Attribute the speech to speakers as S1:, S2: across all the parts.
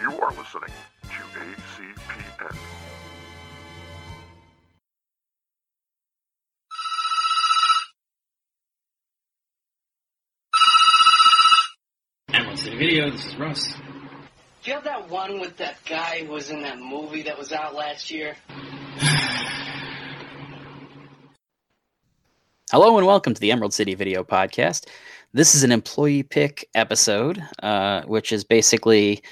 S1: You are listening to ACPN.
S2: Emerald City Video, this is Russ.
S3: Do you have that one with that guy who was in that movie that was out last year?
S4: Hello and welcome to the Emerald City Video Podcast. This is an employee pick episode, uh, which is basically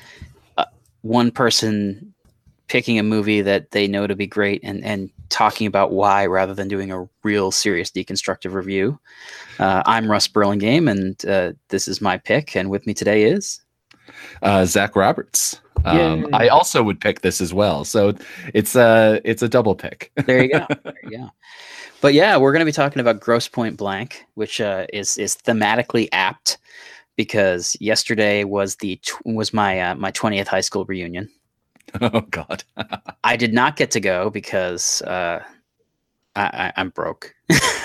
S4: one person picking a movie that they know to be great and, and talking about why rather than doing a real serious deconstructive review. Uh, I'm Russ Burlingame, and uh, this is my pick. And with me today is
S5: uh, Zach Roberts. Um, I also would pick this as well, so it's a it's a double pick.
S4: there you go. there you go. But yeah, we're going to be talking about Grosse Pointe Blank, which uh, is is thematically apt because yesterday was the tw- was my uh, my twentieth high school reunion.
S5: oh God,
S4: I did not get to go because uh, I, I, I'm broke.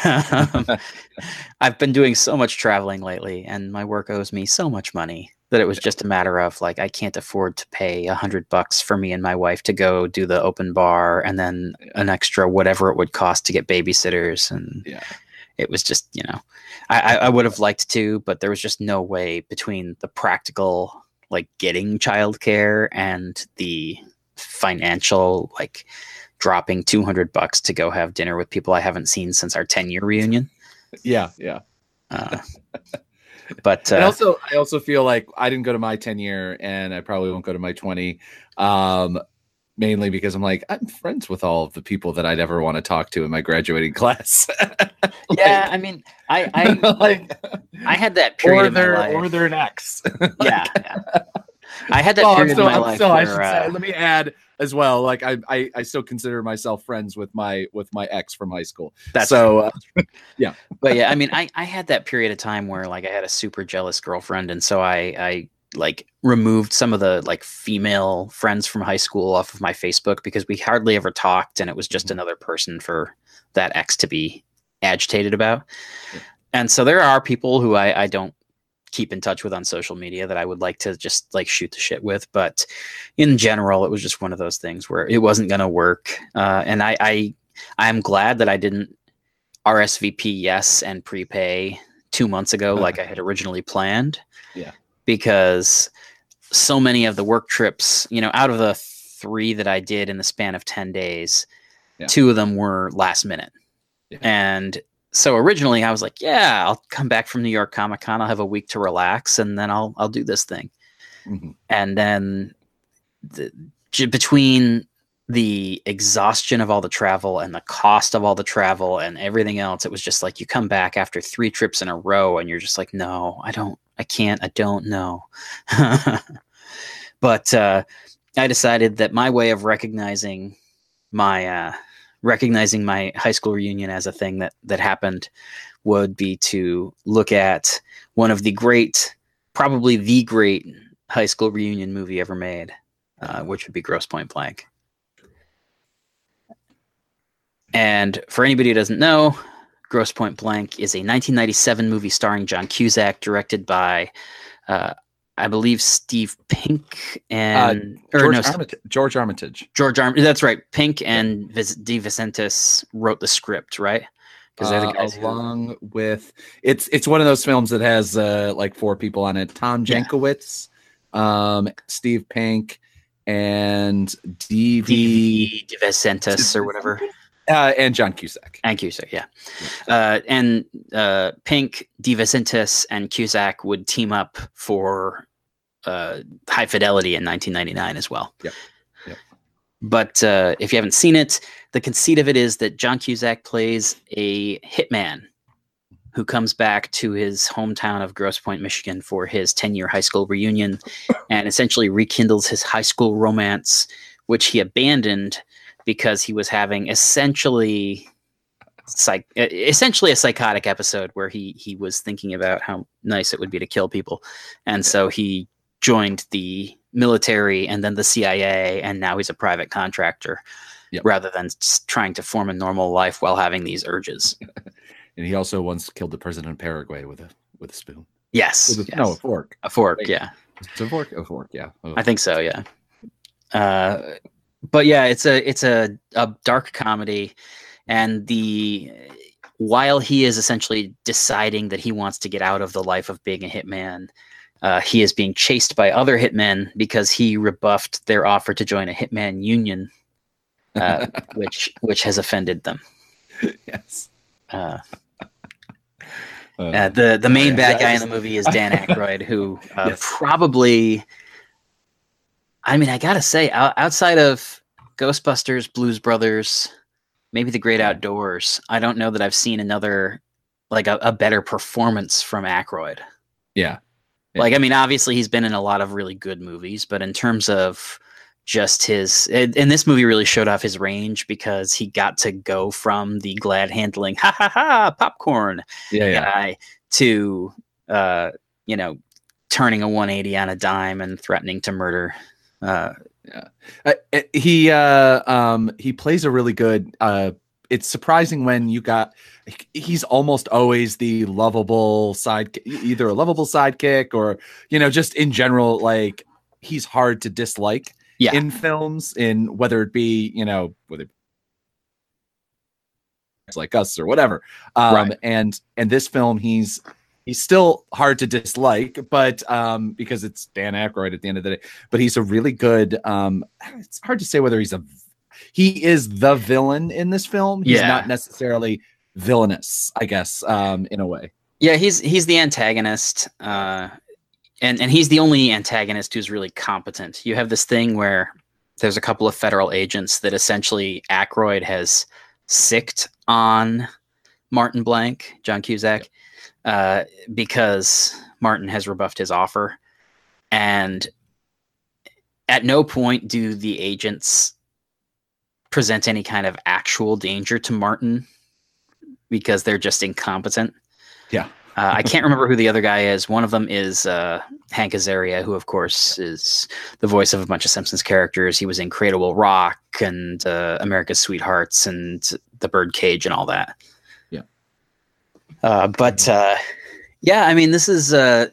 S4: Um, I've been doing so much traveling lately, and my work owes me so much money that it was just a matter of like I can't afford to pay a hundred bucks for me and my wife to go do the open bar, and then an extra whatever it would cost to get babysitters, and
S5: yeah,
S4: it was just you know I, I would have liked to, but there was just no way between the practical like getting childcare and the financial like dropping 200 bucks to go have dinner with people I haven't seen since our 10 year reunion.
S5: yeah, yeah.
S4: Uh, but uh,
S5: also, I also feel like I didn't go to my ten year, and I probably won't go to my twenty. Um, mainly because I'm like I'm friends with all of the people that I'd ever want to talk to in my graduating class.
S4: yeah, I mean, I I,
S5: like,
S4: I had that period
S5: or
S4: in my
S5: they're
S4: life.
S5: or they're an ex.
S4: yeah, yeah. I had that
S5: well, I'm
S4: period
S5: still,
S4: in my
S5: I'm
S4: life
S5: still I should
S4: uh,
S5: say, let me add as well. Like I, I, I still consider myself friends with my with my ex from high school.
S4: That's
S5: so uh,
S4: but yeah, I mean, I, I had that period of time where like I had a super jealous girlfriend, and so I I like removed some of the like female friends from high school off of my Facebook because we hardly ever talked, and it was just
S5: Mhm.
S4: another person for that ex to be agitated about.
S5: Yeah.
S4: And so there are people who I I don't keep in touch with on social media that I would like to just like shoot the shit with, but in general, it was just one of those things where it wasn't going to work, uh, and I I I'm glad that I didn't RSVP yes and prepay two months ago, like I had originally planned.
S5: Yeah.
S4: Because so many of the work trips, you know, out of the three that I did in the span of 10 days,
S5: Yeah.
S4: two of them were last minute.
S5: Yeah.
S4: And so originally I was like, yeah, I'll come back from New York Comic Con. I'll have a week to relax and then I'll, I'll do this thing
S5: mhm.
S4: and then the, j- between the exhaustion of all the travel and the cost of all the travel and everything else it was just like you come back after three trips in a row and you're just like no i don't i can't i don't know but uh, i decided that my way of recognizing my uh, recognizing my high school reunion as a thing that that happened would be to look at one of the great probably the great high school reunion movie ever made, uh, which would be Grosse Pointe Blank. And for anybody who doesn't know, Grosse Pointe Blank is a 1997 movie starring John Cusack, directed by, uh, I believe, Steve Pink and or
S5: George,
S4: no,
S5: Armitage, George Armitage.
S4: George Arm. That's right. Pink and Vis- DeVincentis wrote the script, right? Because
S5: Uh,
S4: guys who-
S5: along with it's it's one of those films that has uh, like four people on it: Tom
S4: Yeah.
S5: Jankiewicz, um, Steve Pink, and DV,
S4: DV DeVincentis or whatever.
S5: Uh, and John Cusack.
S4: And Cusack, yeah. Uh, and uh, Pink, DeVincentis, and Cusack would team up for uh, High Fidelity in 1999 as well.
S5: Yep. Yep.
S4: But uh, if you haven't seen it, the conceit of it is that John Cusack plays a hitman who comes back to his hometown of Grosse Pointe, Michigan for his 10 year high school reunion and essentially rekindles his high school romance, which he abandoned because he was having essentially psych essentially a psychotic episode where he he was thinking about how nice it would be to kill people and so he joined the military and then the CIA and now he's a private contractor
S5: Yep.
S4: rather than trying to form a normal life while having these urges
S5: And he also once killed the president of Paraguay with a with a spoon.
S4: yes,
S5: With a,
S4: yes.
S5: No, a fork.
S4: a fork
S5: Like-
S4: yeah
S5: Dvorak, Dvorak, yeah. Oh,
S4: I think so. Yeah. Uh, but yeah, it's a it's a a dark comedy, and the while he is essentially deciding that he wants to get out of the life of being a hitman, uh, he is being chased by other hitmen because he rebuffed their offer to join a hitman union, uh, which which has offended them.
S5: yes.
S4: Uh,
S5: Uh,
S4: uh, the the main bad guy in the movie is Dan Aykroyd, who uh,
S5: Yes.
S4: probably. I mean, I gotta say, outside of Ghostbusters, Blues Brothers, maybe The Great Outdoors, I don't know that I've seen another like a, a better performance from Aykroyd.
S5: yeah. Yeah.
S4: Like, I mean, obviously he's been in a lot of really good movies, but in terms of just his, and and this movie really showed off his range because he got to go from the glad handling, ha ha ha, popcorn
S5: Yeah. Yeah.
S4: guy to uh you know turning a 180 on a dime and threatening to murder uh
S5: Uh, uh, he uh um he plays a really good uh it's surprising when you got he's almost always the lovable side either a lovable sidekick or you know just in general like he's hard to dislike
S4: Yeah.
S5: in films in whether it be you know whether it's like us or whatever um
S4: Right.
S5: and and this film he's he's still hard to dislike but um because it's Dan Aykroyd at the end of the day but he's a really good um it's hard to say whether he's a he is the villain in this film. He's
S4: Yeah.
S5: not necessarily villainous i guess um in a way.
S4: Yeah he's he's the antagonist uh and and he's the only antagonist who's really competent. You have this thing where there's a couple of federal agents that essentially Aykroyd has sicked on Martin Blank, John Cusack, uh, because Martin has rebuffed his offer. And at no point do the agents present any kind of actual danger to Martin because they're just incompetent.
S5: Yeah.
S4: Uh, I can't remember who the other guy is. One of them is uh, Hank Azaria, who, of course, is the voice of a bunch of Simpsons characters. He was in Cradle Rock and uh, America's Sweethearts and The Birdcage and all that. Uh, but uh, yeah, I mean, this is uh,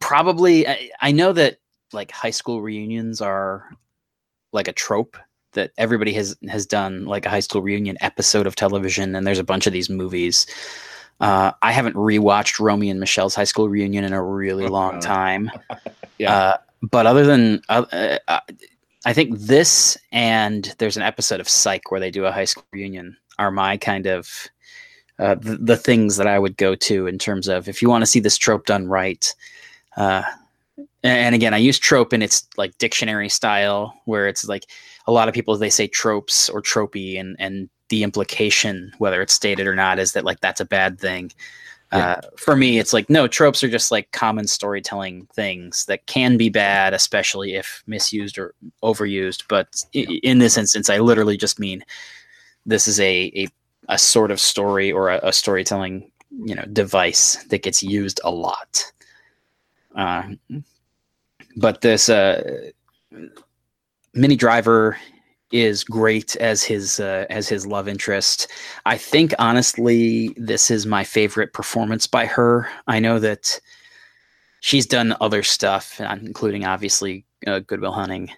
S4: probably. I, I know that like high school reunions are like a trope that everybody has has done like a high school reunion episode of television, and there's a bunch of these movies. Uh, I haven't rewatched Romy and Michelle's high school reunion in a really long time.
S5: Yeah.
S4: Uh, but other than, uh, uh, I think this and there's an episode of Psych where they do a high school reunion are my kind of uh, the, the things that I would go to in terms of if you want to see this trope done right. Uh, and again, I use trope in its like dictionary style, where it's like a lot of people they say tropes or tropey, and and the implication, whether it's stated or not, is that like that's a bad thing. Uh, for me, it's like no tropes are just like common storytelling things that can be bad, especially if misused or overused. But i in this instance, I literally just mean this is a a, a sort of story or a, a storytelling you know device that gets used a lot. Uh, but this uh, Minnie Driver is great as his uh, as his love interest. I think honestly, this is my favorite performance by her. I know that she's done other stuff, including obviously uh, Good Will Hunting.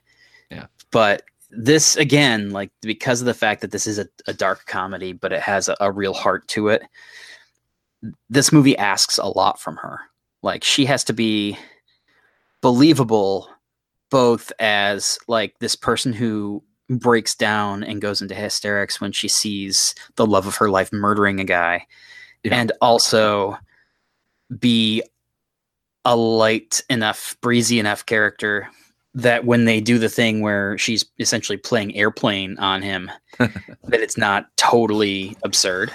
S5: Yeah.
S4: but this again, like because of the fact that this is a, a dark comedy, but it has a, a real heart to it. This movie asks a lot from her. Like she has to be believable both as like this person who breaks down and goes into hysterics when she sees the love of her life murdering a guy
S5: Yeah.
S4: and also be a light enough breezy enough character that when they do the thing where she's essentially playing airplane on him that it's not totally absurd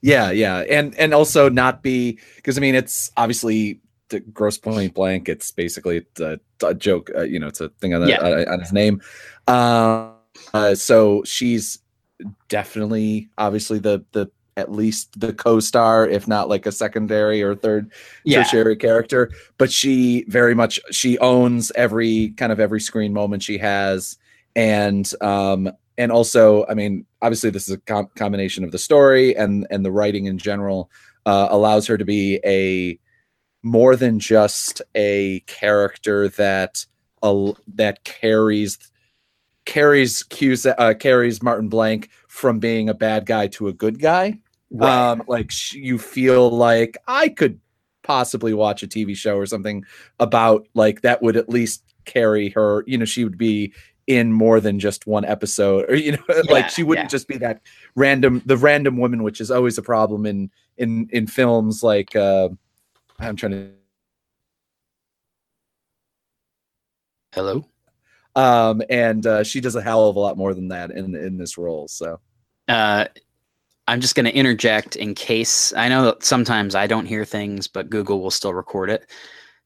S5: Yeah, yeah, and and also not be because I mean it's obviously the Grosse Pointe Blank. It's basically a, a joke. Uh, you know, it's a thing on the,
S4: Yeah.
S5: uh, on his name. Uh, uh, so she's definitely obviously the the at least the co-star, if not like a secondary or third
S4: yeah
S5: tertiary character. But she very much she owns every kind of every screen moment she has, and um and also I mean obviously this is a com- combination of the story and and the writing in general uh, allows her to be a more than just a character that uh, that carries carries uh, carries Martin Blank from being a bad guy to a good guy. Um, like sh- you feel like I could possibly watch a TV show or something about like that would at least carry her. You know, she would be in more than just one episode, or you know,
S4: Yeah,
S5: like she wouldn't
S4: yeah.
S5: just be that random, the random woman, which is always a problem in in in films. Like uh, I'm trying to.
S4: Hello.
S5: um and uh, she does a hell of a lot more than that in in this role so
S4: Uh, I'm just going to interject in case I know that sometimes I don't hear things, but Google will still record it.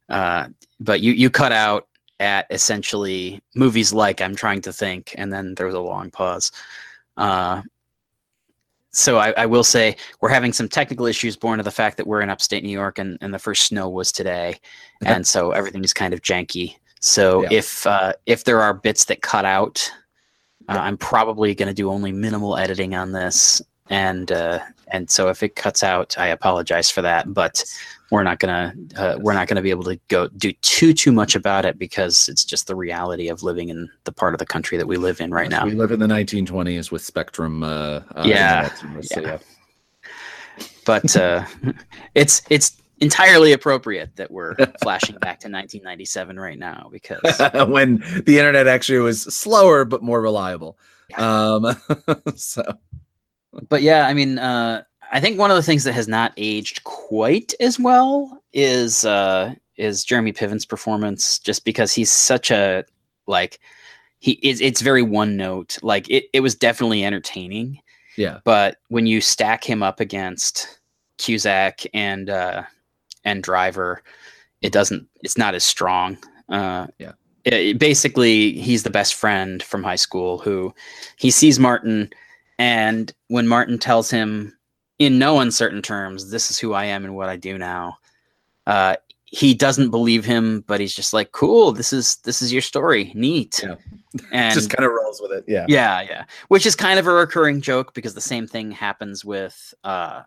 S4: Uh, but you you cut out at essentially movies like I'm trying to think, and then there was a long pause. Uh, so I, I will say we're having some technical issues born of the fact that we're in upstate New York, and, and the first snow was today, and so everything is kind of janky. So
S5: Yeah.
S4: if uh, if there are bits that cut out, uh,
S5: Yeah.
S4: I'm probably going to do only minimal editing on this, and uh, and so if it cuts out, I apologize for that. But we're not gonna uh, we're not gonna be able to go do too too much about it because it's just the reality of living in the part of the country that we live in right now.
S5: we live in the 1920s with spectrum uh, uh
S4: Yeah,
S5: internet so
S4: yeah. But uh, it's it's entirely appropriate that we're flashing back to 1997 right now because
S5: when the internet actually was slower but more reliable um so
S4: but yeah, I mean, uh, I think one of the things that has not aged quite as well is uh, is Jeremy Piven's performance, just because he's such a like he is. It's very one note. Like it, it was definitely entertaining,
S5: yeah
S4: but when you stack him up against Cusack and uh, and Driver, it doesn't. It's not as strong. Uh,
S5: Yeah.
S4: it- it- basically, he's the best friend from high school who he sees Martin, and when Martin tells him in no uncertain terms, "This is who I am and what I do now," uh, he doesn't believe him, but he's just like, "Cool, this is this is your story, neat,"
S5: Yeah.
S4: and
S5: just kind of rolls with it yeah
S4: yeah, yeah. Which is kind of a recurring joke because the same thing happens with uh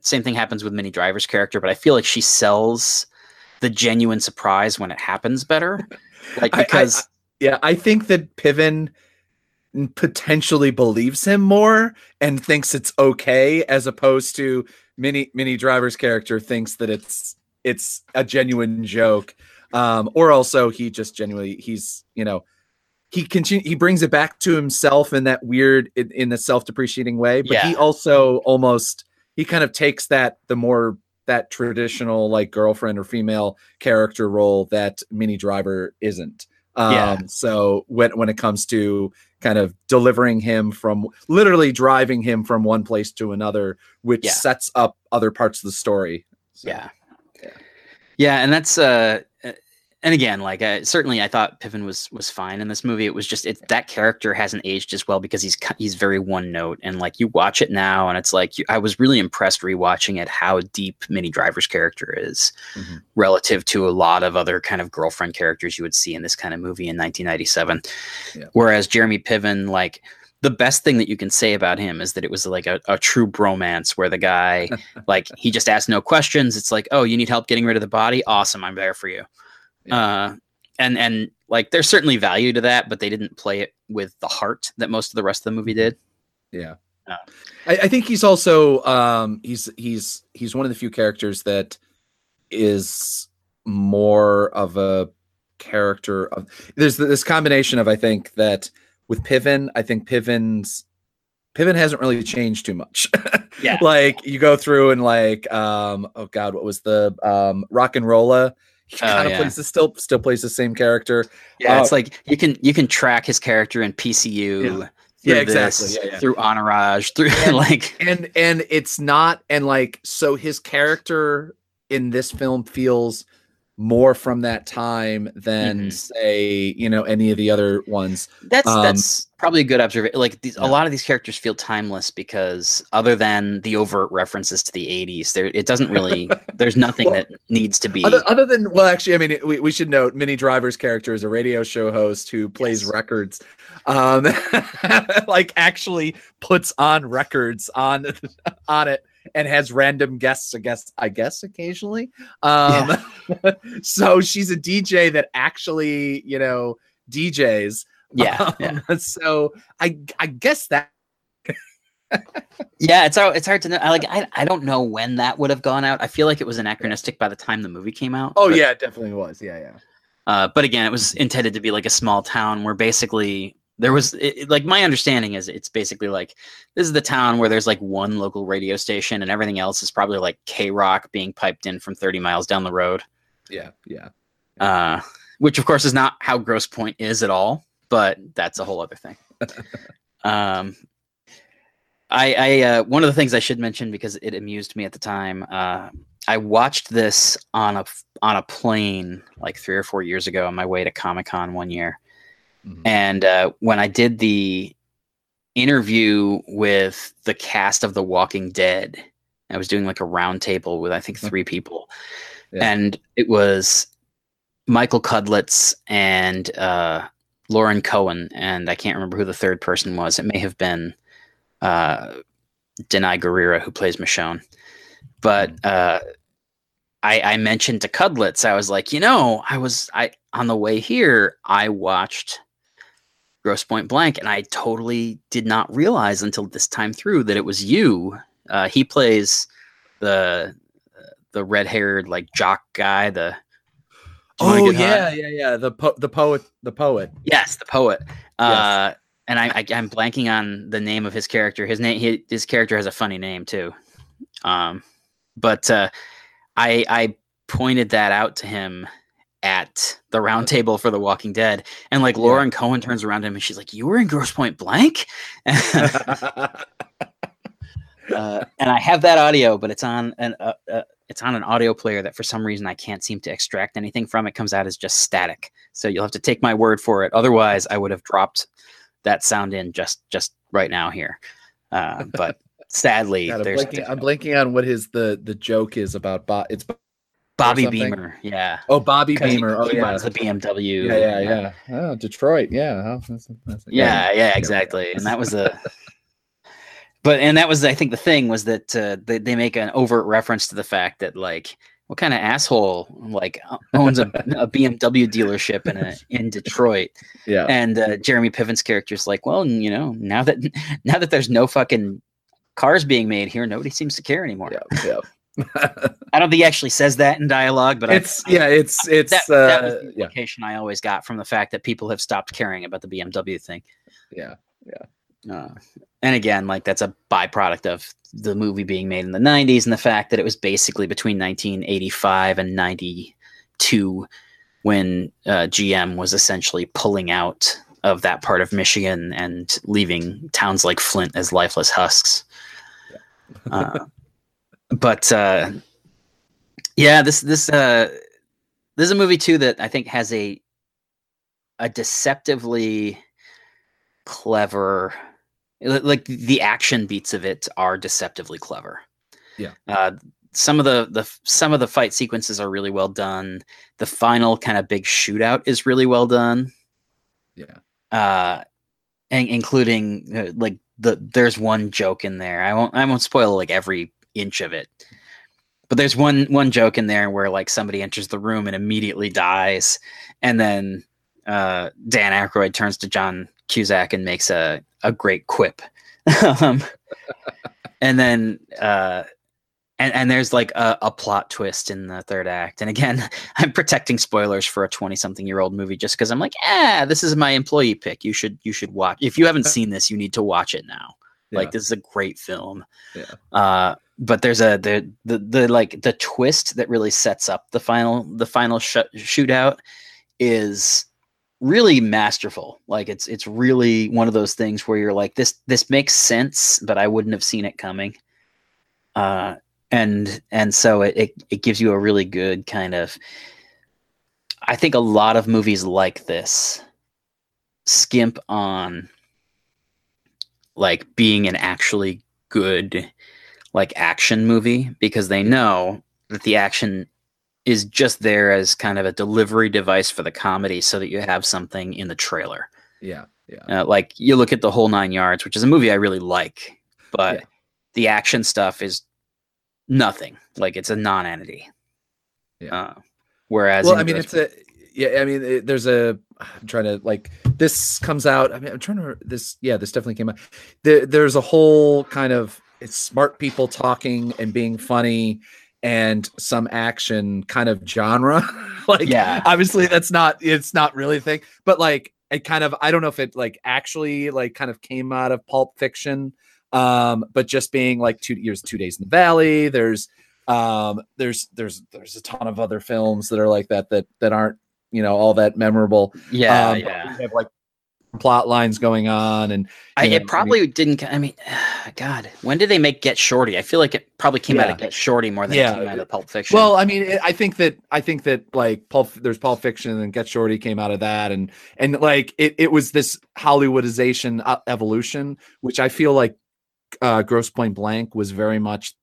S4: same thing happens with Minnie Driver's character, but I feel like she sells the genuine surprise when it happens better. Like
S5: I- I-
S4: because
S5: yeah i think that piven potentially believes him more and thinks it's okay as opposed to Minnie Minnie Driver's character thinks that it's it's a genuine joke. Um or also he just genuinely he's you know he continue he brings it back to himself in that weird in, in the self-depreciating way but he also almost he kind of takes that the more that traditional like girlfriend or female character role that Minnie Driver isn't. Um
S4: Yeah.
S5: so when when it comes to kind of delivering him from literally driving him from one place to another which
S4: Yeah.
S5: sets up other parts of the story So,
S4: yeah.
S5: yeah.
S4: Yeah, and that's uh uh, and again, like uh, certainly I thought Piven was was fine in this movie. It was just it that character hasn't aged as well because he's he's very one note and like you watch it now and it's like you, I was really impressed rewatching it how deep Minnie Driver's character is
S5: Mhm.
S4: relative to a lot of other kind of girlfriend characters you would see in this kind of movie in 1997.
S5: Yeah.
S4: Whereas Jeremy Piven like the best thing that you can say about him is that it was like a, a true bromance where the guy like he just asked no questions it's like oh you need help getting rid of the body awesome i'm there for you uh and and like there's certainly value to that but they didn't play it with the heart that most of the rest of the movie did
S5: Yeah.
S4: Uh,
S5: I, I think he's also um he's he's he's one of the few characters that is more of a character of there's this combination of I think that with Piven, I think Piven's Piven hasn't really changed too much.
S4: Yeah.
S5: like you go through and like um oh god, what was the um rock and rolla? He
S4: Oh,
S5: kind of
S4: yeah.
S5: plays the still still plays the same character.
S4: yeah
S5: Uh,
S4: it's like you can you can track his character in pcu
S5: Yeah.
S4: through
S5: Yeah, exactly.
S4: this,
S5: Yeah, yeah.
S4: through entourage through
S5: And-
S4: like
S5: and and it's not and like so his character in this film feels more from that time than
S4: Mhm.
S5: say you know any of the other ones
S4: That's
S5: Um,
S4: that's probably a good observation. Like these,
S5: Yeah.
S4: a lot of these characters feel timeless because other than the overt references to the '80s, there it doesn't really. there's nothing
S5: Well,
S4: that needs to be.
S5: other, other than well actually i mean we, we should note minnie driver's character is a radio show host who plays
S4: Yes.
S5: records um like actually puts on records on on it and has random guests. I guess I guess occasionally. Um, so she's a DJ that actually you know DJs.
S4: Yeah, yeah.
S5: Um, So I I guess that
S4: yeah, it's hard, it's hard to know. I like I, I don't know when that would have gone out. I feel like it was anachronistic by the time the movie came out.
S5: Oh
S4: but,
S5: yeah, it definitely was. Yeah, yeah.
S4: Uh, but again, it was intended to be like a small town where basically there was it, like my understanding is it's basically like this is the town where there's like one local radio station and everything else is probably like K Rock being piped in from 30 miles down the road.
S5: Yeah, yeah.
S4: Uh, which of course is not how Grosse Pointe is at all, but that's a whole other thing. um, I, I uh, one of the things I should mention because it amused me at the time. Uh, I watched this on a on a plane like three or four years ago on my way to Comic Con one year,
S5: Mhm.
S4: and uh, when I did the interview with the cast of The Walking Dead, I was doing like a round table with I think three people,
S5: Yeah.
S4: and it was Michael Cudlitz and uh, Lauren Cohan, and I can't remember who the third person was. It may have been uh, Danai Gurira, who plays Michonne. But uh, I, I mentioned to Cudlitz, I was like, you know, I was I on the way here, I watched Grosse Pointe Blank, and I totally did not realize until this time through that it was you. Uh, he plays the the red haired like jock guy. The Do you wanna
S5: Oh yeah,
S4: high?
S5: yeah, yeah. The po- the poet, the poet.
S4: Yes, the poet. Uh, and I, I I'm blanking on the name of his character. His name he, his character has a funny name too. Um, but uh, I I pointed that out to him at the round table for The Walking Dead, and like Lauren Cohan turns around to him and she's like, "You were in Grosse Pointe Blank." uh, and I have that audio, but it's on an uh, uh, it's on an audio player that for some reason I can't seem to extract anything from. It comes out as just static. So you'll have to take my word for it. Otherwise, I would have dropped that sound in just just right now here. Uh, but sadly,
S5: God, I'm,
S4: there's
S5: blanking, I'm blanking on what his the the joke is about. Bo- it's
S4: Bobby. Beamer. Yeah,
S5: oh Bobby
S4: 'Cause he-
S5: Beamer. oh
S4: he
S5: yeah.
S4: runs the BMW.
S5: yeah, yeah, yeah. Oh, Detroit. Yeah. Oh, that's- that's-
S4: yeah yeah exactly and that was a but and that was i think the thing was that uh, they, they make an overt reference to the fact that like what kind of asshole like owns a, a bmw dealership in a, in detroit
S5: Yeah.
S4: and uh, jeremy piven's character is like well you know now that now that there's no fucking cars being made here nobody seems to care anymore
S5: Yeah. Yeah.
S4: I don't think he actually says that in dialogue but I-
S5: it's yeah. It's it's
S4: that, that was
S5: uh,
S4: the
S5: yeah.
S4: i always got from the fact that people have stopped caring about the bmw thing
S5: Yeah. Yeah.
S4: Uh, and again, like that's a byproduct of the movie being made in the 90s and the fact that it was basically between 1985 and 92 when uh, GM was essentially pulling out of that part of Michigan and leaving towns like Flint as lifeless husks. Uh, but uh, yeah, this this uh, this is a movie too that I think has a a deceptively clever like the action beats of it are deceptively clever
S5: Yeah.
S4: uh, some of the the some of the fight sequences are really well done the final kind of big shootout is really well done
S5: Yeah.
S4: uh and including uh, like the there's one joke in there i won't i won't spoil like every inch of it but there's one one joke in there where like somebody enters the room and immediately dies and then uh dan Aykroyd turns to john cusack and makes a a great quip um, and then uh and, and there's like a, a plot twist in the third act. And again, I'm protecting spoilers for a 20 something year old movie just because I'm like, ah, this is my employee pick. You should you should watch. If you haven't seen this, you need to watch it now. Like this is a great film.
S5: Yeah.
S4: Uh, but there's a the, the the like the twist that really sets up the final the final sh- shootout is really masterful. Like it's it's really one of those things where you're like this this makes sense, but I wouldn't have seen it coming. Uh, and and so it, it it gives you a really good kind of. I think a lot of movies like this skimp on like being an actually good like action movie because they know that the action is just there as kind of a delivery device for the comedy so that you have something in the trailer.
S5: Yeah. Yeah.
S4: Uh, like you look at the whole nine yards, which is a movie I really like, but
S5: Yeah.
S4: the action stuff is nothing. Like it's a non-entity.
S5: Yeah.
S4: Uh, whereas,
S5: well i mean it's a yeah i mean it, there's a i'm trying to like this comes out i mean i'm trying to this yeah this definitely came out there, there's a whole kind of it's smart people talking and being funny and some action kind of genre like
S4: Yeah.
S5: obviously that's not it's not really a thing but like it kind of i don't know if it like actually like kind of came out of pulp fiction um but just being like two years two days in the valley there's um there's there's there's a ton of other films that are like that that that aren't you know all that memorable
S4: yeah,
S5: um,
S4: yeah.
S5: have like plot lines going on and
S4: I,
S5: know,
S4: it probably didn't. I mean, God, when did they make Get Shorty? I feel like it probably came out of Get Shorty more than
S5: Yeah.
S4: it came out of Pulp Fiction.
S5: well i mean it, i think that i think that like pulp there's pulp fiction and get shorty came out of that and and like it, it was this hollywoodization uh, evolution which i feel like uh gross point blank was very much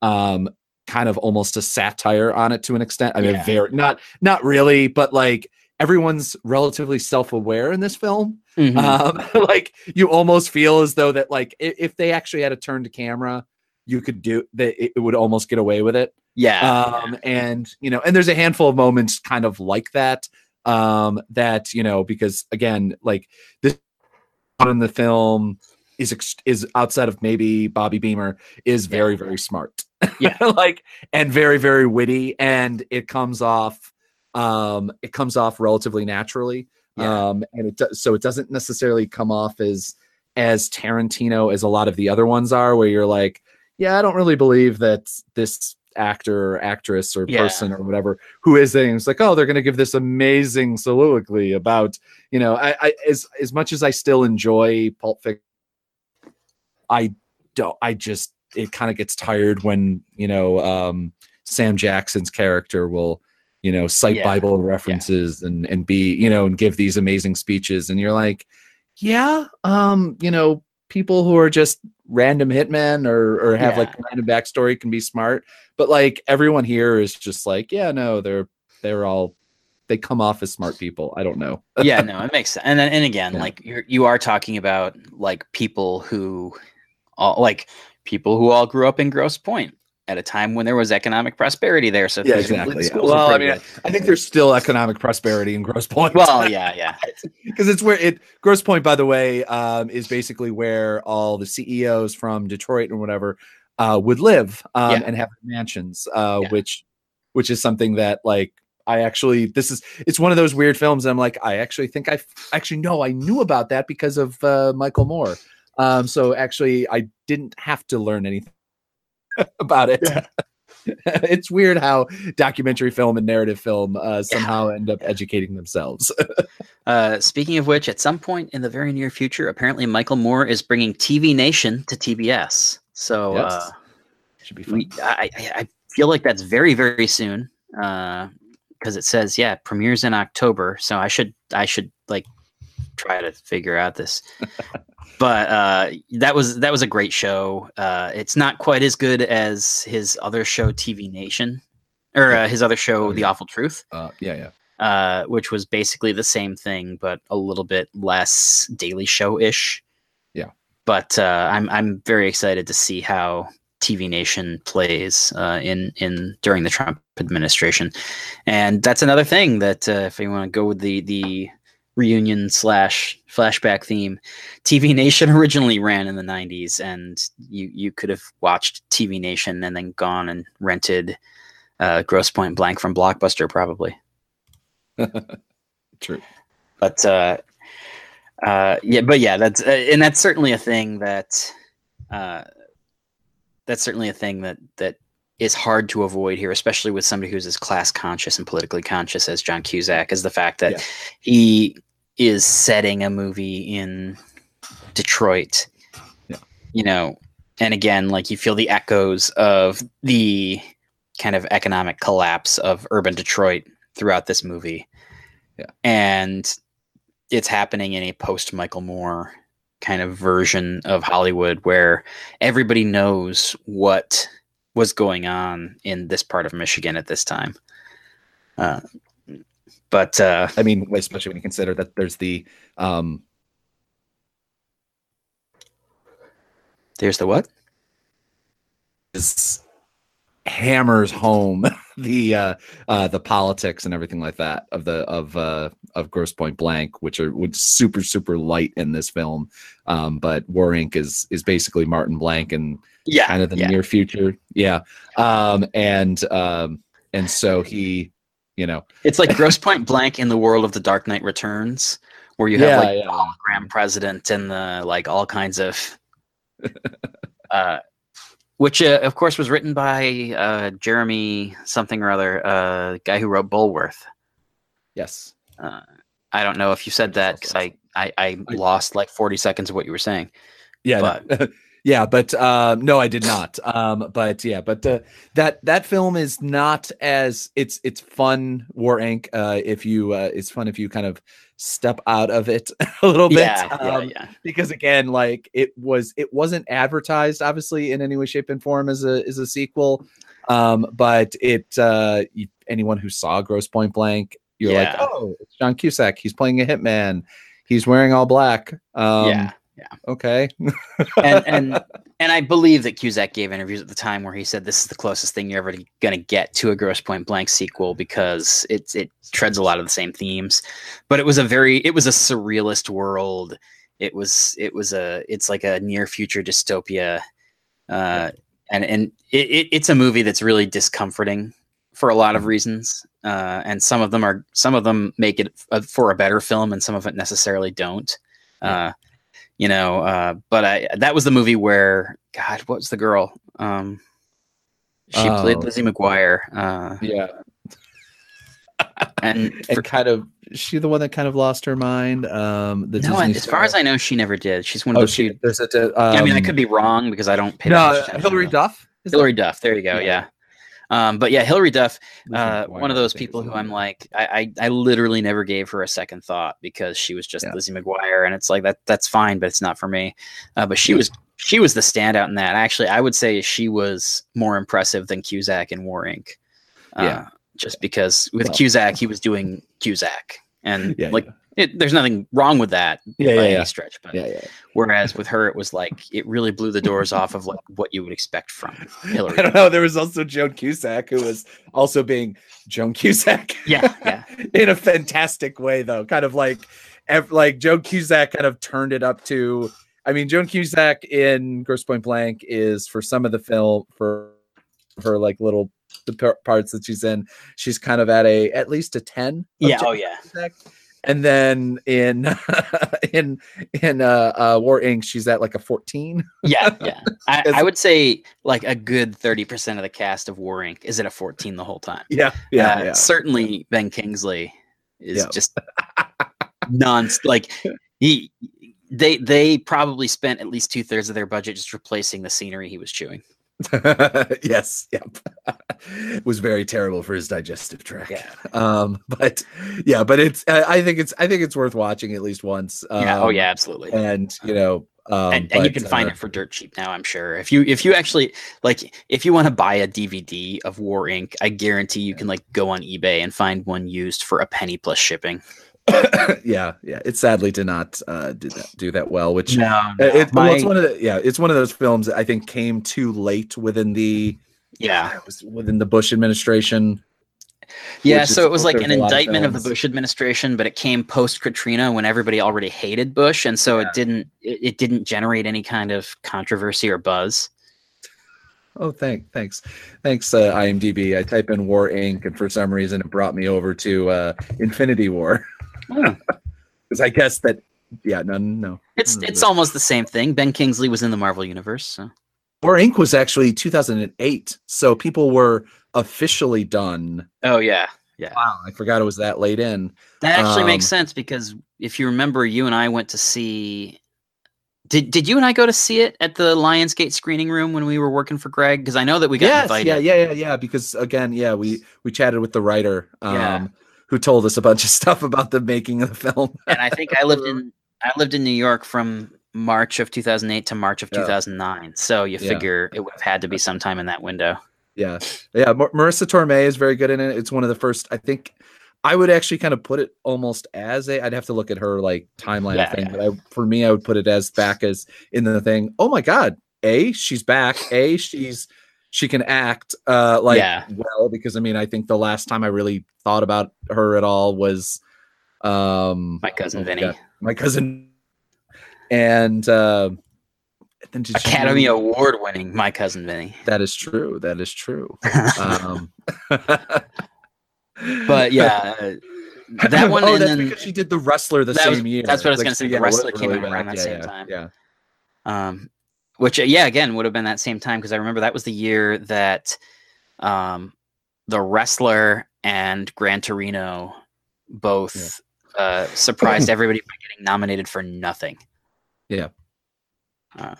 S5: um kind of almost a satire on it to an extent. I mean
S4: Yeah.
S5: very not not really but like everyone's relatively self-aware in this film.
S4: Mhm.
S5: um like you almost feel as though that like if they actually had a turn to camera you could do that it it would almost get away with it.
S4: Yeah,
S5: um and you know and there's a handful of moments kind of like that um that you know because again like this in the film is is outside of maybe Bobby Beamer is very very smart
S4: Yeah.
S5: like and very very witty and it comes off um it comes off relatively naturally
S4: Yeah.
S5: um and it does so it doesn't necessarily come off as as Tarantino as a lot of the other ones are where you're like yeah I don't really believe that this actor or actress or
S4: Yeah.
S5: person or whatever who is saying it's like oh they're going to give this amazing soliloquy about you know I, I as as much as I still enjoy Pulp Fiction I don't I just it kind of gets tired when you know um Sam Jackson's character will you know cite
S4: Yeah.
S5: Bible references and and be you know and give these amazing speeches and you're like yeah um you know people who are just random hitmen or or have like a random backstory can be smart but like everyone here is just like yeah no they're they're all they come off as smart people i don't know
S4: yeah, no, it makes sense. And then, and again,
S5: Yeah.
S4: like you're you are talking about like people who, all like people who all grew up in Grosse Pointe at a time when there was economic prosperity there. So
S5: yeah exactly yeah. well i mean I, I think there's still economic prosperity in Grosse
S4: Pointe well, yeah, yeah,
S5: because it's where it Grosse Pointe by the way um, is basically where all the ceos from detroit and whatever uh, would live um,
S4: Yeah.
S5: and have mansions uh,
S4: Yeah.
S5: which which is something that like i actually this is it's one of those weird films i'm like i actually think i actually no i knew about that because of uh, michael moore um, so actually i didn't have to learn anything about it it's weird how documentary film and narrative film uh, somehow end up educating themselves
S4: Uh, speaking of which, at some point in the very near future, apparently Michael Moore is bringing TV Nation to TBS. So
S5: Yes.
S4: uh,
S5: should be fun
S4: we, I, I I feel like that's very very soon because it says yeah premieres in October. So I should I should like try to figure out this. but uh, that was that was a great show. Uh, it's not quite as good as his other show, TV Nation, or uh, his other show,
S5: Oh,
S4: The
S5: yeah.
S4: Awful Truth
S5: uh, yeah yeah
S4: uh, which was basically the same thing, but a little bit less Daily Show ish.
S5: Yeah.
S4: But uh, I'm I'm very excited to see how TV Nation plays uh, in in during the Trump administration, and that's another thing that uh, if you want to go with the the reunion slash flashback theme, TV Nation originally ran in the '90s, and you you could have watched TV Nation and then gone and rented uh, Grosse Pointe Blank from Blockbuster probably.
S5: True.
S4: But uh, uh, yeah, but yeah, that's uh, and that's certainly a thing that uh, that's certainly a thing that that is hard to avoid here, especially with somebody who's as class conscious and politically conscious as John Cusack, is the fact that
S5: Yeah.
S4: he is setting a movie in Detroit.
S5: Yeah.
S4: You know, and again, like you feel the echoes of the kind of economic collapse of urban Detroit throughout this movie.
S5: Yeah.
S4: And it's happening in a post Michael Moore kind of version of Hollywood where everybody knows what was going on in this part of Michigan at this time. Uh, but uh,
S5: I mean, especially when you consider that there's the um
S4: there's the what?
S5: is hammers home the uh uh the politics and everything like that of the of uh of Grosse Pointe Blank which are which super super light in this film. Um but war inc. is is basically martin blank and
S4: Yeah,
S5: kind of the
S4: yeah.
S5: near future. Yeah. Um and um and so he you know.
S4: It's like Grosse Pointe Blank in the world of the Dark Knight Returns, where you have
S5: yeah,
S4: like
S5: yeah.
S4: hologram president and the like all kinds of, uh, which uh, of course was written by uh, Jeremy something or other, uh, guy who wrote Bulworth.
S5: yes
S4: Uh, I don't know if you said that because I, I I lost like forty seconds of what you were saying.
S5: yeah no. yeah but um no i did not. Um but yeah but uh, that that film is not as it's it's fun war inc. Uh if you uh it's fun if you kind of step out of it a little bit
S4: Yeah, yeah,
S5: um,
S4: yeah.
S5: because again like it was it wasn't advertised obviously in any way shape and form as a as a sequel. Um but it uh anyone who saw Grosse Pointe Blank you're like oh it's john cusack. He's playing a hitman. He's wearing all black. Um
S4: yeah.
S5: okay
S4: and and and I believe that Cusack gave interviews at the time where he said this is the closest thing you're ever going to get to a Grosse Pointe Blank sequel because it's it treads a lot of the same themes, but it was a very it was a surrealist world. It was it was a it's like a near future dystopia, uh, and and it, it, it's a movie that's really discomforting for a lot of reasons, uh, and some of them are some of them make it f- for a better film, and some of it necessarily don't. Uh, you know uh but i that was the movie where god what was the girl? Um she played
S5: Oh.
S4: lizzie mcguire uh
S5: yeah.
S4: and
S5: and
S4: for,
S5: kind of she the one that kind of lost her mind um the
S4: no as far as i know she never did. She's one of
S5: oh
S4: those
S5: she
S4: few
S5: there's a um,
S4: i mean i could be wrong because i don't pay that
S5: no
S4: Hilary
S5: Duff Is
S4: Hilary Duff there you go
S5: Yeah.
S4: Yeah, Um, but yeah, Hilary Duff, uh, one of those people who I'm like, I, I, I literally never gave her a second thought because she was just
S5: Yeah.
S4: Lizzie McGuire, and it's like that that's fine, but it's not for me. Uh, but she was she was the standout in that. Actually, I would say she was more impressive than Cusack in War Inc. Uh,
S5: Yeah.
S4: just because with
S5: Well-
S4: Cusack, he was doing Cusack, and
S5: Yeah,
S4: like It, there's nothing wrong with that
S5: Yeah,
S4: by
S5: yeah,
S4: any
S5: yeah.
S4: stretch, but
S5: yeah, yeah.
S4: whereas with her, it was like it really blew the doors off of like what you would expect from Hilary.
S5: I don't know. There was also Joan Cusack who was also being Joan Cusack.
S4: Yeah, yeah.
S5: in a fantastic way, though. Kind of like, like Joan Cusack kind of turned it up to. I mean, Joan Cusack in Grosse Pointe Blank is for some of the film for her like little the par- parts that she's in. She's kind of at a at least a ten.
S4: Yeah,
S5: Joan
S4: oh yeah.
S5: Cusack. And then in in in uh, uh War Inc. she's at like a 14.
S4: Yeah, yeah. I, I would say like a good 30% of the cast of War Inc. is at a 14 the whole time.
S5: Yeah, yeah,
S4: Uh,
S5: yeah.
S4: Certainly Ben Kingsley is
S5: Yeah.
S4: just non like he they they probably spent at least two thirds of their budget just replacing the scenery he was chewing.
S5: yes, yep. was very terrible for his digestive tract.
S4: Yeah.
S5: Um, but yeah, but it's I, I think it's I think it's worth watching at least once. Um,
S4: yeah, oh yeah, absolutely.
S5: And you know, um,
S4: and, and you can find
S5: uh,
S4: it for dirt cheap now i'm sure if you if you actually like if you want to buy a dvd of war inc i guarantee you can like go on ebay and find one used for a penny plus shipping
S5: yeah, yeah. It sadly did not uh do that do that well, which
S4: no,
S5: uh, it, well, it's one of the yeah, it's one of those films that I think came too late within the
S4: yeah
S5: it was within the Bush administration.
S4: yeah so it was like an
S5: lot of
S4: indictment of, the bush administration but it came post katrina when everybody already hated bush and so
S5: Yeah.
S4: it didn't it, it didn't generate any kind of controversy or buzz
S5: Oh, thank, thanks, thanks, uh, IMDb. I type in War Inc. and for some reason it brought me over to uh, Infinity War. because I guess that yeah, no, no.
S4: it's it's
S5: but-
S4: almost the same thing ben kingsley was in the marvel universe so
S5: War Inc. was actually 2008, so people were officially done.
S4: oh yeah yeah
S5: Wow, I forgot it was that late in.
S4: That actually makes
S5: Um,
S4: sense because if you remember, you and I went to see. Did Did you and I go to see it at the Lionsgate screening room when we were working for Greg? Because I know that we got
S5: yes,
S4: invited.
S5: yeah, yeah, yeah, yeah. Because again, yeah, we we chatted with the writer, um,
S4: Yeah.
S5: Who told us a bunch of stuff about the making of the film.
S4: And I think I lived in I lived in New York from March of 2008 to March of
S5: Yeah.
S4: 2009. So you
S5: Yeah.
S4: figure it would have had to be sometime in that window.
S5: Yeah, yeah. Mar- Marisa Tomei is very good in it. It's one of the first. I think I would actually kind of put it almost as a. I'd have to look at her like timeline
S4: Yeah,
S5: thing,
S4: yeah.
S5: but I, for me, I would put it as back as in the thing. Oh my god! A, she's back. A, she's she can act uh like
S4: Yeah.
S5: well because I mean I think the last time I really thought about her at all was um
S4: My cousin
S5: oh
S4: Vinny.
S5: My cousin and uh
S4: Academy Award winning My Cousin Vinny.
S5: that is true that is true um
S4: but yeah, that one
S5: oh,
S4: and
S5: that's
S4: then
S5: because she did the wrestler the same
S4: was-
S5: year.
S4: that's what I was
S5: Like,
S4: gonna say, the
S5: yeah,
S4: wrestler came
S5: really
S4: out around that
S5: Yeah,
S4: same
S5: yeah,
S4: time.
S5: Yeah.
S4: um which uh, yeah again would have been that same time because i remember that was the year that um the wrestler and gran torino both uh surprised everybody by getting nominated for nothing
S5: Yeah.
S4: uh,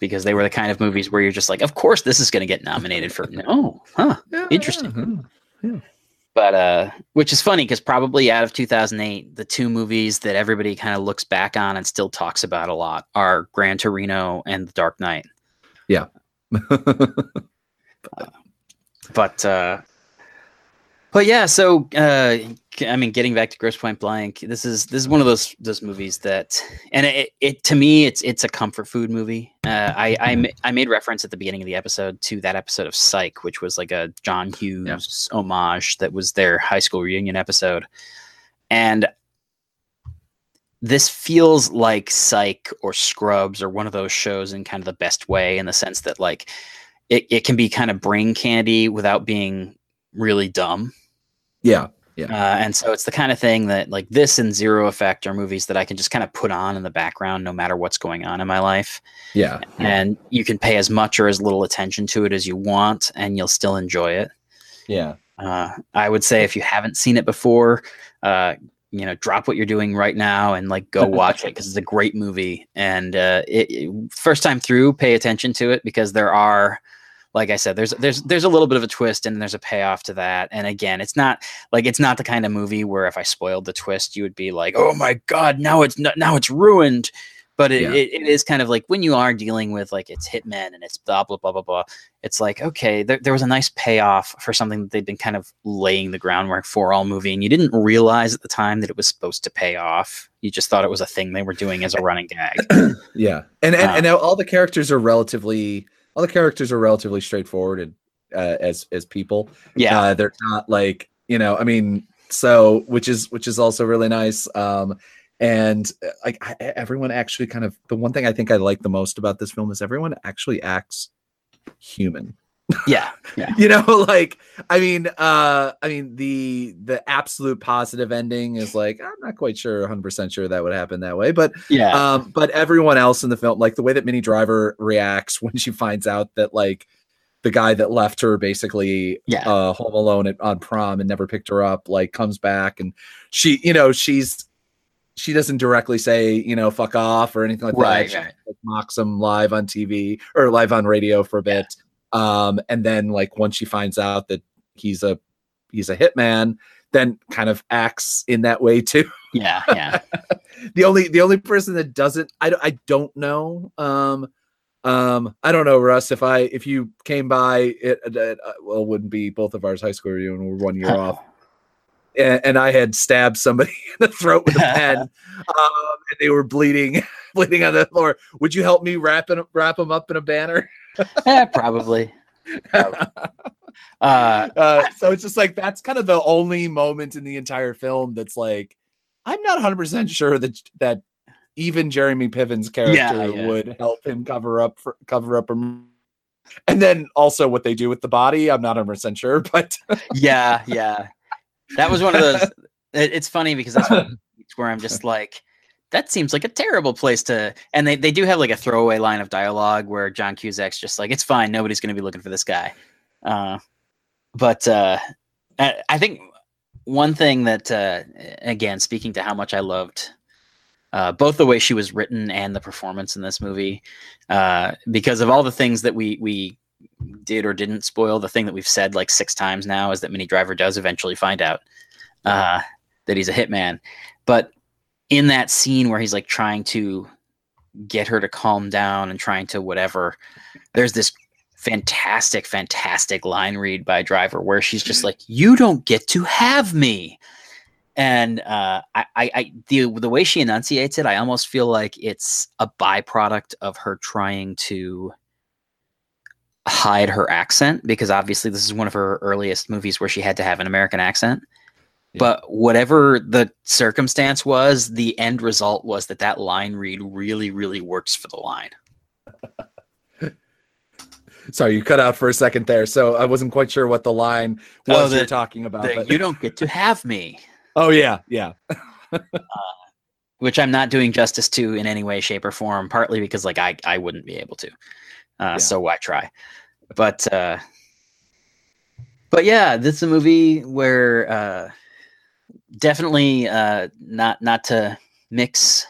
S4: because they were the kind of movies where you're just like of course this is going to get nominated for no huh
S5: Yeah,
S4: Interesting.
S5: yeah.
S4: But uh which is funny because probably out of 2008 the two movies that everybody kind of looks back on and still talks about a lot are gran torino and the dark knight Yeah. but uh but yeah so uh i mean getting back to Grosse Pointe Blank this is this is one of those those movies that and it, it to me it's it's a comfort food movie. Uh i I, ma- I made reference at the beginning of the episode to that episode of psych which was like a john hughes homage that was their high school reunion episode. And this feels like psych or scrubs or one of those shows in kind of the best way in the sense that like it, it can be kind of brain candy without being really dumb.
S5: Yeah.
S4: Uh, and so it's the kind of thing that like this and zero effect are movies that i can just kind of put on in the background no matter what's going on in my life
S5: Yeah.
S4: and you can pay as much or as little attention to it as you want and you'll still enjoy it
S5: Yeah.
S4: uh, I would say if you haven't seen it before, uh, you know, drop what you're doing right now and like go watch it because it's a great movie. And uh, it, it- first time through, pay attention to it because there are, like I said, there's there's there's a little bit of a twist and there's a payoff to that. And again, it's not like it's not the kind of movie where if I spoiled the twist, you would be like, oh my god, now it's not, now it's ruined. But it,
S5: Yeah.
S4: it, it is kind of like when you are dealing with like it's hitmen and it's blah blah blah blah blah it's like okay there, there was a nice payoff for something that they've been kind of laying the groundwork for all movie and you didn't realize at the time that it was supposed to pay off you just thought it was a thing they were doing as a running gag
S5: Yeah. And and,
S4: Uh,
S5: and now all the characters are relatively all the characters are relatively straightforward and uh, as as people.
S4: yeah
S5: Uh, they're not like you know. I mean, so which is which is also really nice. Um, and uh, like I, everyone actually kind of the one thing I think I like the most about this film is everyone actually acts human.
S4: yeah
S5: you know like i mean uh i mean the the absolute positive ending is like i'm not quite sure 100% sure that would happen that way but
S4: yeah.
S5: um but everyone else in the film like the way that minnie driver reacts when she finds out that like the guy that left her basically
S4: Yeah.
S5: uh home alone at, on prom and never picked her up like comes back and she you know she's she doesn't directly say you know fuck off or anything like
S4: Right,
S5: that she
S4: right.
S5: like, mocks him live on tv or live on radio for a bit um and then like once she finds out that he's a he's a hitman then kind of acts in that way too.
S4: Yeah yeah.
S5: The only the only person that doesn't I, don't- I don't know. Um um i don't know russ if i if you came by it, it uh, well it wouldn't be both of ours high school reunion. We're one year off and, and i had stabbed somebody in the throat with a pen um and they were bleeding bleeding on the floor. Would you help me wrap wrap them up in a banner?
S4: Eh, probably. Uh
S5: uh, so it's just like that's kind of the only moment in the entire film that's like I'm not 100 percent sure that that even Jeremy Piven's character
S4: yeah.
S5: would help him cover up for cover up a and then also what they do with the body I'm not 100 percent sure but
S4: yeah yeah that was one of those it- it's funny because that's one of the beats where i'm just like that seems like a terrible place to and they, they do have like a throwaway line of dialogue where john cusack's just like it's fine nobody's going to be looking for this guy. Uh, but uh, I, I think one thing that uh, again speaking to how much i loved uh, both the way she was written and the performance in this movie uh, because of all the things that we we did or didn't spoil the thing that we've said like six times now is that Minnie Driver does eventually find out uh, that he's a hitman. But in that scene where he's like trying to get her to calm down and trying to whatever, there's this fantastic, fantastic line read by Driver where she's just like, "You don't get to have me." And uh, I, I, I, the the way she enunciates it, I almost feel like it's a byproduct of her trying to hide her accent because obviously this is one of her earliest movies where she had to have an American accent.
S5: Yeah.
S4: But whatever the circumstance was, the end result was that that line read really, really works for the line.
S5: Sorry, you cut out for a second there, so I wasn't quite sure what the line
S4: Oh,
S5: was you're talking about.
S4: The,
S5: but-
S4: you don't get to have me,
S5: oh yeah, yeah, uh,
S4: which I'm not doing justice to in any way, shape, or form. Partly because like I I wouldn't be able to, uh, so why try? But uh, but yeah, this is a movie where uh, definitely uh, not not to mix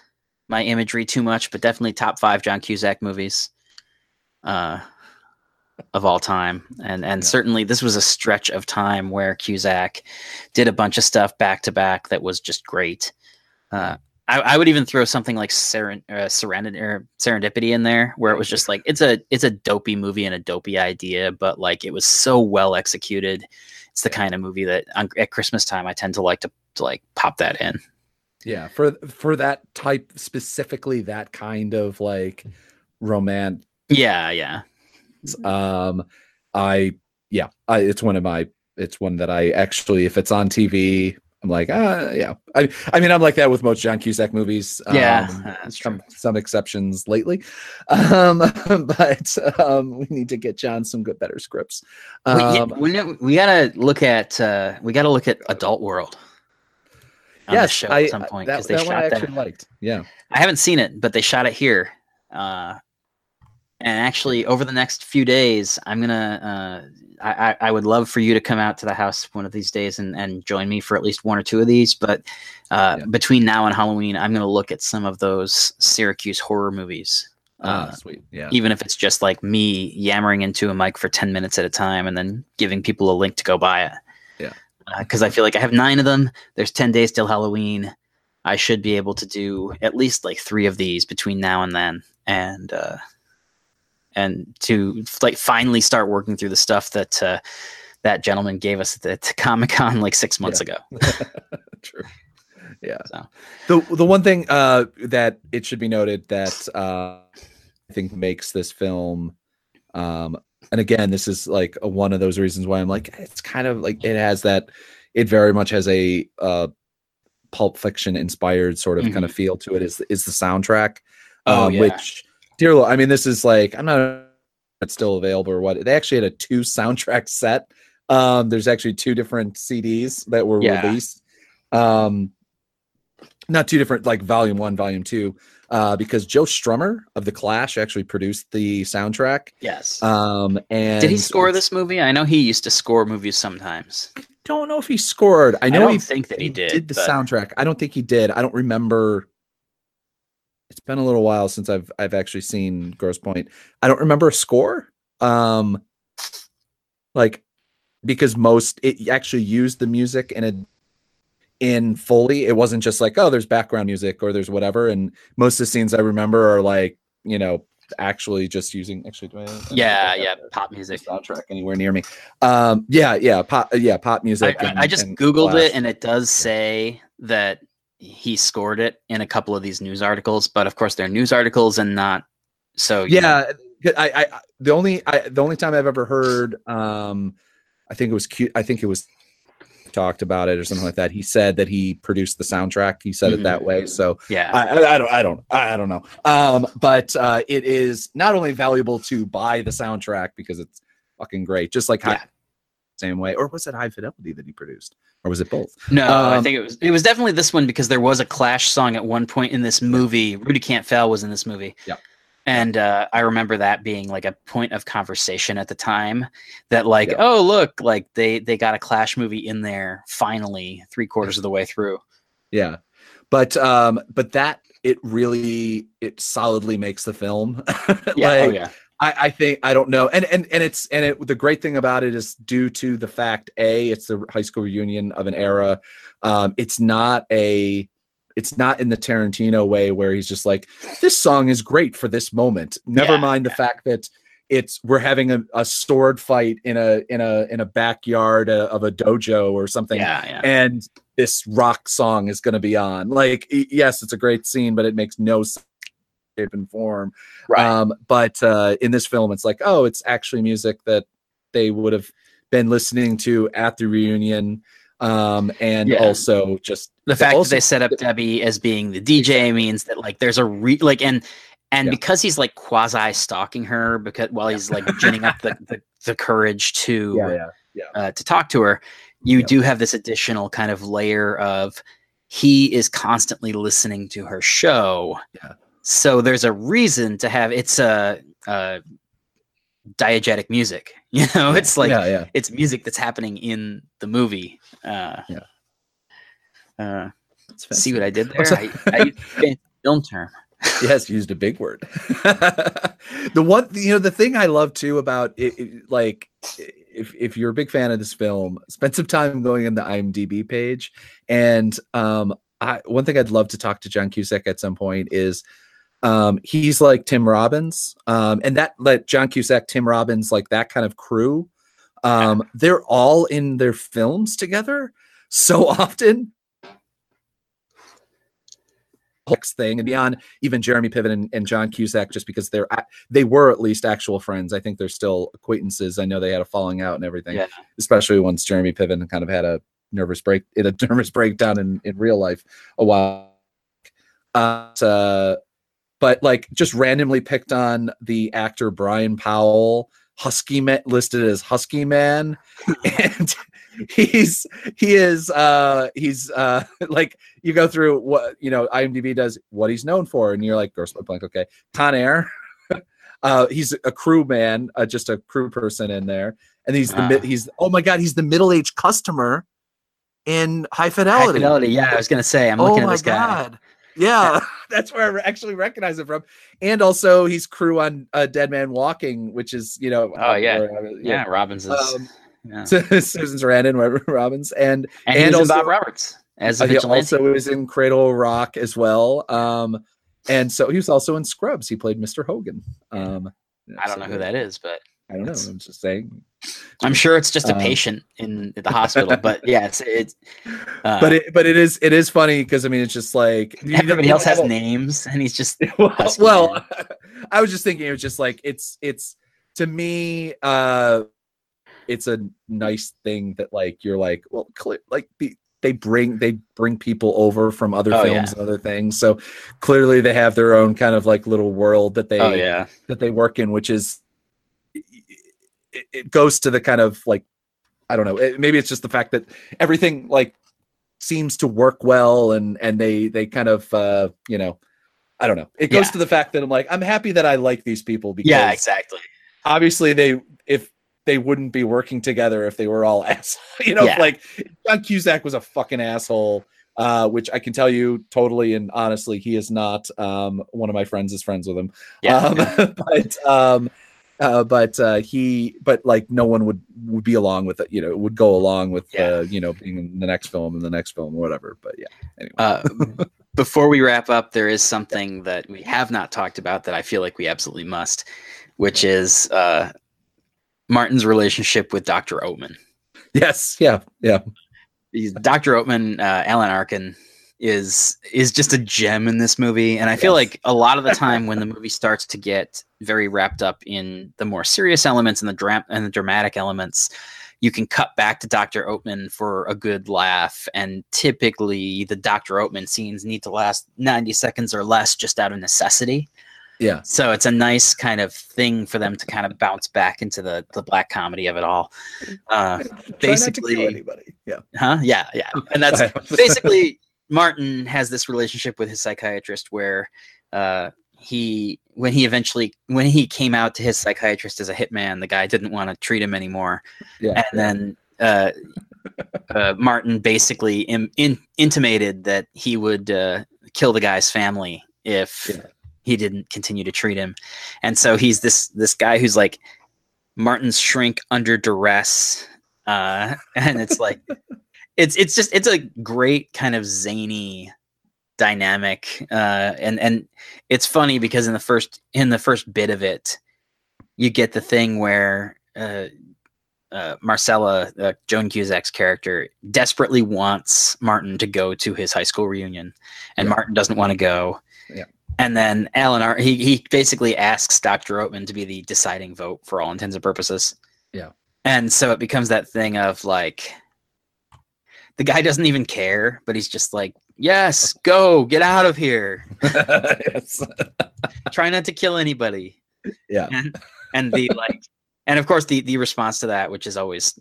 S4: my imagery too much, but definitely top five John Cusack movies uh, of all time, and and
S5: Yeah.
S4: certainly this was a stretch of time where Cusack did a bunch of stuff back to back that was just great. Uh, I, I would even throw something like Seren, uh, Serenity or Serendipity in there, where it was just like it's a it's a dopey movie and a dopey idea, but like it was so well executed. It's the kind of movie that on, at Christmas time I tend to like to, to like pop that in.
S5: yeah. For for that type specifically, that kind of like romance.
S4: Yeah, yeah,
S5: Um, I yeah, I, it's one of my. It's one that I actually, if it's on TV, I'm like, ah, yeah. I I mean, I'm like that with most John Cusack movies.
S4: yeah.
S5: Um, some some exceptions lately um but um we need to get john some good better scripts
S4: we,
S5: um
S4: we, know- we gotta look at uh, we gotta look at Adult World. on
S5: yes
S4: show
S5: I,
S4: at some point because they
S5: that one i
S4: shot that.
S5: liked yeah
S4: I haven't seen it, but they shot it here. Uh, and actually, over the next few days, I'm gonna. Uh, I, I would love for you to come out to the house one of these days and, and join me for at least one or two of these. But uh,
S5: Yeah.
S4: between now and Halloween, I'm gonna look at some of those Syracuse horror movies.
S5: ah
S4: Uh,
S5: sweet yeah
S4: even if it's just like me yammering into a mic for 10 minutes at a time and then giving people a link to go buy it.
S5: Yeah.
S4: Because I feel like I have nine of them. There's 10 days till Halloween. I should be able to do at least like three of these between now and then. And, uh, and to like finally start working through the stuff that, uh, that gentleman gave us at the Comic Con like six months
S5: Yeah.
S4: ago.
S5: true yeah
S4: So.
S5: the the one thing uh that it should be noted that uh i think makes this film um and again this is like a, one of those reasons why i'm like it's kind of like it has that it very much has a uh pulp fiction inspired sort of
S4: Mhm.
S5: kind of feel to it is is the soundtrack
S4: Oh,
S5: um,
S4: yeah.
S5: which dear Lord, i mean this is like i'm not it's still available or what they actually had a two soundtrack set um there's actually two different cds that were
S4: Yeah.
S5: released um not two different like volume one volume two uh because joe strummer of the clash actually produced the soundtrack
S4: Yes.
S5: um and
S4: Did he score this movie? I know he used to score movies sometimes.
S5: don't know if he scored i
S4: I
S5: know
S4: don't
S5: he
S4: think that he did,
S5: the
S4: but-
S5: soundtrack i don't think he did i don't remember it's been a little while since i've i've actually seen Grosse Pointe. I don't remember a score um like because most it actually used the music in a in fully. It wasn't just like oh there's background music or there's whatever. And most of the scenes i remember are like you know actually just using actually do I, I
S4: Yeah, yeah, pop music.
S5: soundtrack anywhere near me. Um yeah yeah pop yeah pop music
S4: I-
S5: and-
S4: I just googled it, and it does say that he scored it in a couple of these news articles, but of course they're news articles and not. So you know,
S5: yeah I, I the only I the only time I've ever heard um I think it was cute I think it was talked about it or something like that. He said that he produced the soundtrack. He said
S4: Mhm.
S5: it that way. So
S4: yeah,
S5: I, I, I don't I don't I don't know. Um but uh it is not only valuable to buy the soundtrack because it's fucking great, just like
S4: Yeah.
S5: Same way. Or was it high fidelity that he produced? Or was it both?
S4: no, I
S5: um,
S4: think it was it was definitely this one because there was a Clash song at one point in this movie. Rudy Can't Fail was in this movie.
S5: Yeah.
S4: And uh, I remember that being like a point of conversation at the time that like,
S5: Yeah.
S4: oh look, like they they got a Clash movie in there finally three quarters of the way through.
S5: Yeah. But um but that it really it solidly makes the film.
S4: Yeah, oh
S5: Like,
S4: yeah,
S5: I, I think I don't know, and and and it's and it the great thing about it is due to the fact a it's the high school reunion of an era. Um, it's not a it's not in the Tarantino way where he's just like this song is great for this moment. Never
S4: Yeah,
S5: mind the fact that it's we're having a, a sword fight in a in a in a backyard uh, of a dojo or something
S4: yeah, yeah.
S5: and this rock song is going to be on. Like, yes, it's a great scene, but it makes no sense shape and form. Um, but uh, in this film, it's like, oh, it's actually music that they would have been listening to at the reunion. Um, and
S4: Yeah.
S5: also just
S4: the fact
S5: also-
S4: that they set up Debbie as being the DJ means that like there's a re like and and
S5: Yeah.
S4: because he's like quasi stalking her because while he's like ginning up the, the the courage to
S5: yeah, yeah,
S4: uh, to talk to her, you do have this additional kind of layer of he is constantly listening to her show.
S5: Yeah.
S4: So there's a reason to have it's a, uh diegetic music. You know, it's like
S5: yeah, yeah.
S4: it's music that's happening in the movie. Uh,
S5: Yeah.
S4: Uh, see what I did there? I, I used a film term.
S5: yes, used a big word. the one, you know, the thing I love too about it, it- like, if if you're a big fan of this film, spend some time going in the IMDb page. And um, I one thing I'd love to talk to John Cusack at some point is, um, he's like Tim Robbins, um, and that let John Cusack, Tim Robbins, like that kind of crew. Um, they're all in their films together so often Hooks thing and beyond even Jeremy Piven and, and John Cusack just because they're they were at least actual friends. I think they're still acquaintances. I know they had a falling out and everything.
S4: Yeah.
S5: Especially once Jeremy Piven kind of had a nervous break in a nervous breakdown in, in real life a while. Uh, uh, but like just randomly picked on the actor Brian Powell, Husky man listed as Husky Man, and he's he is uh he's uh like you go through what you know IMDb does what he's known for, and you're like Grosse Blank, okay, Con Air. uh, he's a crew man, uh, just a crew person in there, and he's the mid he's oh my god, he's the middle aged customer in High Fidelity.
S4: High
S5: Fidelity.
S4: Yeah, I was gonna say. I'm
S5: oh
S4: looking at this guy.
S5: god, yeah, that's where I actually recognize him from, and also he's crew on uh, Dead Man Walking, which is you know
S4: Oh, yeah.
S5: where, uh,
S4: Yeah, Robbins is.
S5: Um,
S4: yeah.
S5: Susan Sarandon, Robert Robbins, and
S4: And, he
S5: and
S4: was in Bob
S5: also-
S4: Roberts as a
S5: uh, he
S4: vigilante.
S5: also was in Cradle Rock as well. Um, and so he was also in Scrubs. He played Mr. Hogan. Um,
S4: I don't know who that is, but
S5: I don't know. I'm just saying.
S4: I'm sure it's just a
S5: Um,
S4: patient in the hospital. But yeah, it's it's. Uh,
S5: but it, but it is it is funny because I mean it's just like
S4: everybody else has names, and he's just
S5: well, well I was just thinking it was just like it's it's to me uh it's a nice thing that like you're like well like the, they bring they bring people over from other
S4: Oh,
S5: films and other things so clearly they have their own kind of like little world that they
S4: oh yeah,
S5: that they work in which is it, it goes to the kind of like i don't know it, maybe it's just the fact that everything like seems to work well and and they they kind of uh you know i don't know it goes
S4: Yeah.
S5: to the fact that i'm like i'm happy that i like these people because
S4: yeah, exactly.
S5: obviously they if they wouldn't be working together if they were all ass you know
S4: Yeah.
S5: like john cusack was a fucking asshole uh which i can tell you totally and honestly he is not um one of my friends is friends with him
S4: Yeah,
S5: um, but um uh, but uh, he, but like no one would would be along with it. You know, would go along with
S4: Yeah.
S5: uh, you know being in the next film and the next film or whatever. But yeah, anyway.
S4: Uh, before we wrap up, there is something that we have not talked about that I feel like we absolutely must, which is uh, Martin's relationship with Dr. Oatman.
S5: yes, yeah, yeah,
S4: He's- Dr. Oatman, uh, Alan Arkin, is is just a gem in this movie, and I feel
S5: Yes.
S4: like a lot of the time when the movie starts to get very wrapped up in the more serious elements and the dram- and the dramatic elements, you can cut back to Dr. Oatman for a good laugh, and typically the Dr. Oatman scenes need to last ninety seconds or less, just out of necessity.
S5: yeah.
S4: So it's a nice kind of thing for them to kind of bounce back into the the black comedy of it all. Uh,
S5: Try not to kill
S4: basically-
S5: anybody. Yeah,
S4: huh? Yeah, yeah, and that's basically Martin has this relationship with his psychiatrist where uh, he when he eventually when he came out to his psychiatrist as a hitman, the guy didn't want to treat him anymore,
S5: yeah.
S4: and then uh, uh, Martin basically Im- in- intimated that he would uh, kill the guy's family if
S5: Yeah.
S4: he didn't continue to treat him, and so he's this this guy who's like Martin's shrink under duress, uh, and it's like it's it's just it's a great kind of zany dynamic uh and and it's funny because in the first in the first bit of it you get the thing where uh uh, Marcella, uh, Joan Cusack's character, desperately wants Martin to go to his high school reunion, and
S5: Yeah.
S4: Martin doesn't want to go.
S5: Yeah.
S4: and then Alan Ar- he he basically asks Dr. Oatman to be the deciding vote for all intents and purposes.
S5: Yeah.
S4: And so it becomes that thing of like the guy doesn't even care, but he's just like, "Yes, go, get out of here. Try not to kill anybody."
S5: Yeah.
S4: And, and the like and of course the the response to that which is always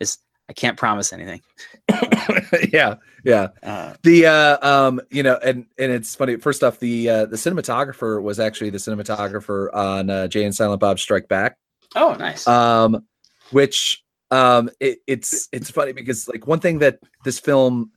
S4: is I can't promise anything.
S5: yeah, yeah.
S4: Uh,
S5: The uh um you know and and it's funny first off the uh the cinematographer was actually the cinematographer on uh Jay and Silent Bob Strike Back
S4: oh, nice.
S5: um which um it, it's it's funny because like one thing that this film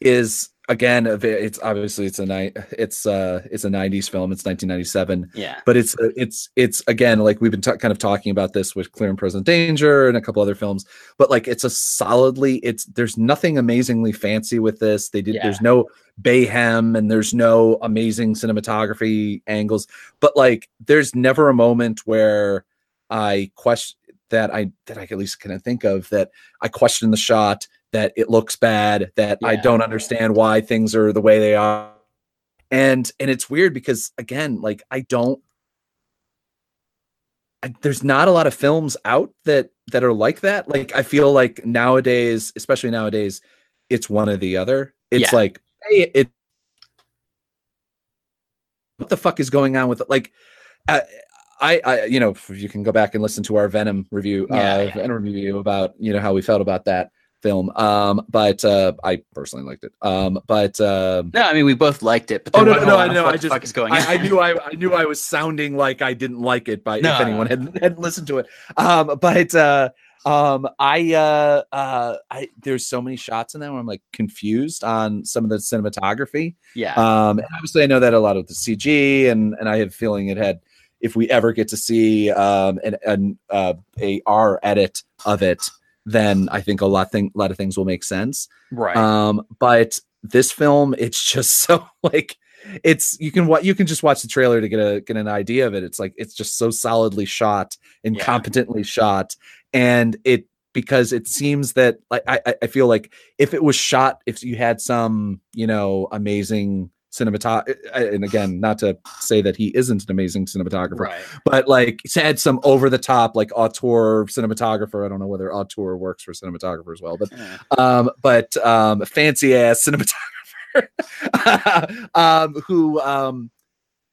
S5: is again it's obviously it's a night it's uh it's a 90s film. It's 1997
S4: yeah.
S5: but it's uh, it's it's again like we've been ta- kind of talking about this with clear and present danger and a couple other films. But like it's a solidly it's there's nothing amazingly fancy with this. They did
S4: Yeah.
S5: there's no bayhem and there's no amazing cinematography angles. But like there's never a moment where i question that i that i at least can think of that i question the shot that it looks bad that i don't understand why things are the way they are. And and it's weird because again like i don't I, there's not a lot of films out that that are like that. Like i feel like nowadays especially nowadays it's one or the other. It's
S4: Yeah.
S5: like hey it what the fuck is going on with it? Like uh, I, I, you know, if you can go back and listen to our Venom review,
S4: Yeah,
S5: uh,
S4: yeah.
S5: Venom review about you know how we felt about that film. Um, but uh, I personally liked it. Um, but um,
S4: No, I mean we both liked it, but
S5: Oh,
S4: there
S5: no, no, I know, I just-
S4: is going?
S5: I, I knew I, I knew I was sounding like I didn't like it by
S4: No,
S5: if anyone had hadn't listened to it. Um, but uh, um, I uh, uh, I there's so many shots in there where I'm like confused on some of the cinematography.
S4: yeah.
S5: Um, and obviously, I know that a lot of the CG, and and I have a feeling it had. If we ever get to see um, an, an uh, a R edit of it, then I think a lot thing a lot of things will make sense.
S4: right.
S5: Um, but this film, it's just so like it's you can what you can just watch the trailer to get a get an idea of it. It's like it's just so solidly shot and
S4: Yeah.
S5: competently shot, and it because it seems that like I I- I feel like if it was shot if you had some you know amazing cinematography and again not to say that he isn't an amazing cinematographer
S4: right.
S5: but like it's had some over the top like auteur cinematographer i don't know whether auteur works for cinematographer as well but
S4: Yeah.
S5: um, but um, fancy ass cinematographer um, who um,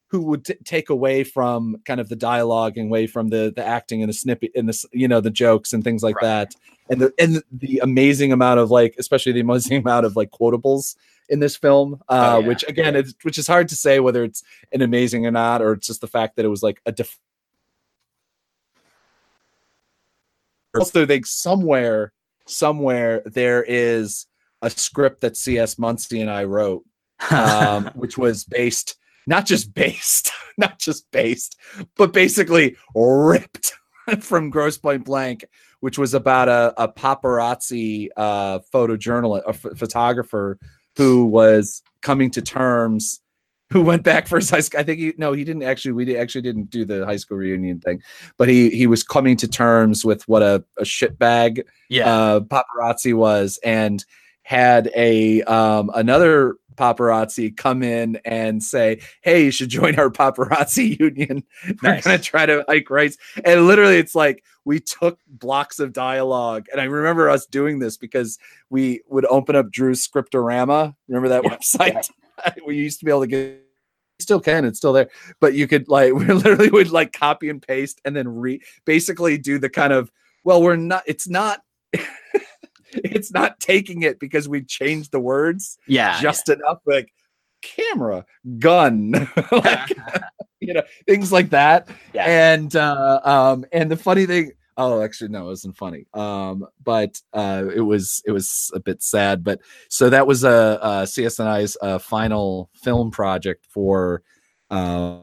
S5: who would t- take away from kind of the dialogue and away from the the acting and the snippet and the you know the jokes and things like
S4: Right.
S5: that and the and the amazing amount of like especially the amazing amount of like quotables in this film uh
S4: Oh, yeah.
S5: which again it's which is hard to say whether it's an amazing or not or it's just the fact that it was like a def- also think somewhere somewhere there is a script that cs muncie and i wrote um, which was based not just based not just based but basically ripped from Grosse Pointe Blank which was about a, a paparazzi uh, photojournalist a photographer who was coming to terms who went back for his high school i think he no he didn't actually we actually didn't do the high school reunion thing but he he was coming to terms with what a, a shitbag
S4: yeah.
S5: uh, paparazzi was and had a um, another paparazzi come in and say, "Hey, you should join our paparazzi union. They're
S4: Nice.
S5: gonna try to hike rights." And literally, it's like we took blocks of dialogue, and I remember us doing this because we would open up Drew's Scriptorama. Remember that
S4: Yeah,
S5: website? we used to be able to get. Still can, it's still there, but you could like we literally would like copy and paste and then re basically do the kind of well, we're not. It's not. it's not taking it because we changed the words
S4: yeah.
S5: just enough like camera gun like you know things like that
S4: Yeah.
S5: and uh um and the funny thing oh actually no it wasn't funny um but uh it was it was a bit sad but so that was a, uh csni's uh final film project for uh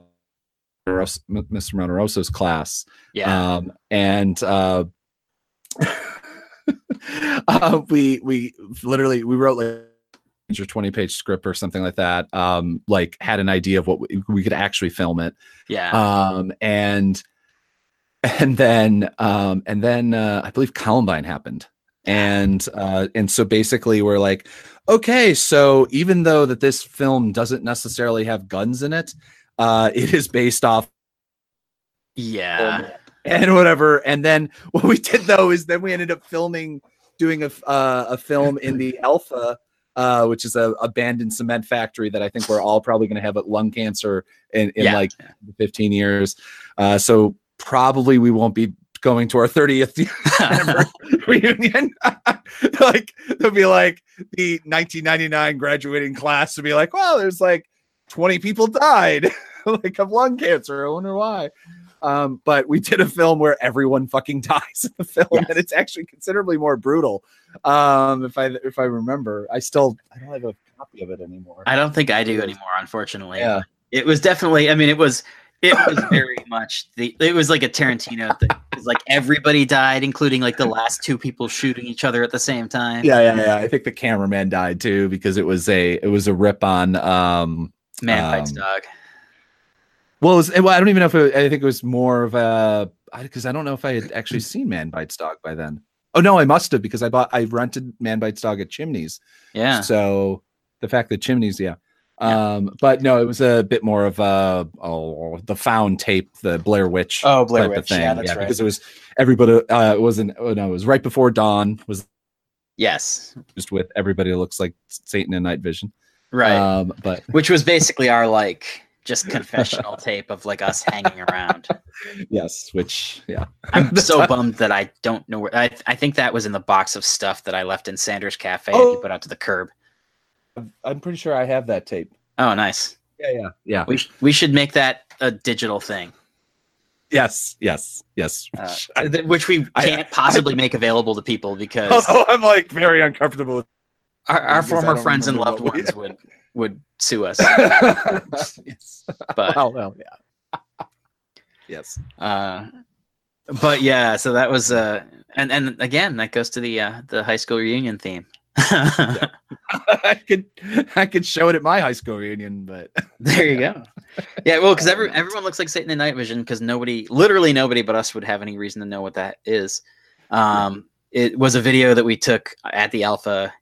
S5: mr monteroso's class
S4: yeah.
S5: um, and uh, uh, we we literally we wrote like a 20 page script or something like that um like had an idea of what we, we could actually film it
S4: yeah.
S5: um and and then um and then uh i believe columbine happened and uh, and so basically we're like, okay, so even though that this film doesn't necessarily have guns in it, uh, it is based off
S4: Yeah.
S5: And whatever. And then what we did though is then we ended up filming, doing a uh, a film in the Alpha, uh, which is a abandoned cement factory that I think we're all probably going to have a lung cancer in, in
S4: Yeah.
S5: like 15 years. Uh, so probably we won't be going to our 30th reunion. like they'll be like the 1999 graduating class to be like, well, there's like 20 people died like of lung cancer. I wonder why. Um, but we did a film where everyone fucking dies in the film,
S4: Yes.
S5: and it's actually considerably more brutal. Um, if I if I remember, I still I don't have a copy of it anymore.
S4: I don't think I do anymore, unfortunately.
S5: yeah,
S4: It was definitely. I mean, it was. It was very much the. It was like a Tarantino thing. It was like everybody died, including like the last two people shooting each other at the same time.
S5: yeah, yeah, yeah. I think the cameraman died too because it was a it was a rip on um
S4: Man
S5: Um,
S4: bites dog.
S5: Well, it was, well, I don't even know if it, I think it was more of a because I, don't know if I had actually seen Man Bites Dog by then. Oh no, I must have because I bought I rented Man Bites Dog at Chimneys.
S4: Yeah.
S5: So the fact that Chimneys, yeah. Um, but no, it was a bit more of a oh the found tape, the Blair Witch.
S3: Oh, Blair
S5: type of
S3: Witch. Yeah, that's right.
S5: Because it was everybody. Uh, it wasn't. Oh no, it was right before dawn. Was
S4: Yes.
S5: just with everybody looks like Satan and Night Vision.
S4: Right.
S5: Um, but
S4: Which was basically our like just confessional tape of like us hanging around.
S5: yes, which yeah.
S4: I'm so bummed that I don't know where. I I think that was in the box of stuff that I left in Sanders Cafe and
S5: Oh.
S4: you put out to the curb.
S5: I'm pretty sure I have that tape.
S4: Oh, nice.
S5: Yeah, yeah, yeah.
S4: We sh- we should make that a digital thing,
S5: Yes, yes, yes.
S4: uh, th- which we can't possibly make available to people because
S5: Although I'm like very uncomfortable with
S4: our, our former friends and loved ones would would sue us.
S5: yes.
S4: But
S5: Well, well, yeah. yes.
S4: uh, but yeah, so that was uh, and and again that goes to the uh, the high school reunion theme.
S5: I could I could show it at my high school reunion, but
S4: There you go. Yeah, well, because every, everyone looks like Satan in Night Vision because nobody, literally nobody but us would have any reason to know what that is. Um, it was a video that we took at the Alpha,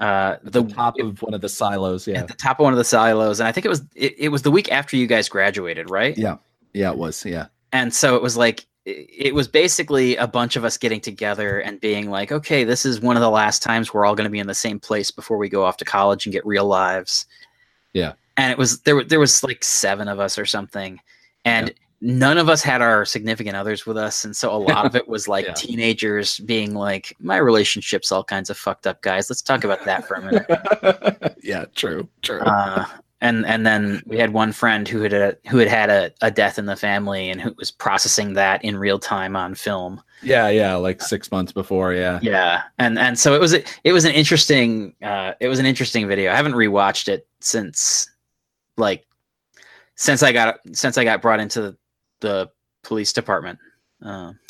S4: uh,
S5: the
S4: the
S5: top of one of the silos, yeah.
S4: at the top of one of the silos, and I think it was it, it was the week after you guys graduated, right?
S5: Yeah. Yeah, it was. Yeah.
S4: And so it was like it, was basically a bunch of us getting together and being like, okay, this is one of the last times we're all going to be in the same place before we go off to college and get real lives.
S5: Yeah.
S4: And it was there. were- There was like seven of us or something, and none of us had our significant others with us, and so a lot of it was like
S5: Yeah.
S4: teenagers being like, "My relationship's all kinds of fucked up, guys. Let's talk about that for a minute."
S5: yeah, true. True.
S4: uh, and and then we had one friend who had a, who had had a, a death in the family and who was processing that in real time on film.
S5: yeah, yeah, like 6 months before, yeah.
S4: Yeah, and and so it was it was an interesting uh, it was an interesting video. I haven't rewatched it since like since I got since I got brought into the, the police department. Uh,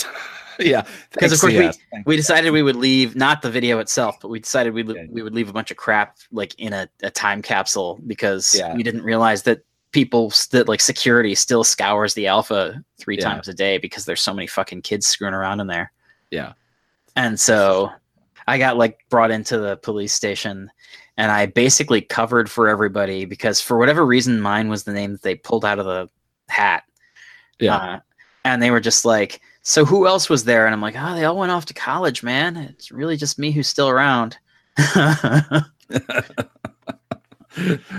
S5: Yeah.
S4: Because of course we-
S5: thanks.
S4: we decided we would leave not the video itself, but we decided we
S5: Yeah.
S4: we would leave a bunch of crap like in a, a time capsule because
S5: Yeah.
S4: we didn't realize that people that like security still scours the alpha three times a day because there's so many fucking kids screwing around in there.
S5: Yeah.
S4: And so I got like brought into the police station and I basically covered for everybody because for whatever reason mine was the name that they pulled out of the hat.
S5: Yeah.
S4: Uh, and they were just like, so who else was there? And I'm like, oh, they all went off to college, man. It's really just me who's still around.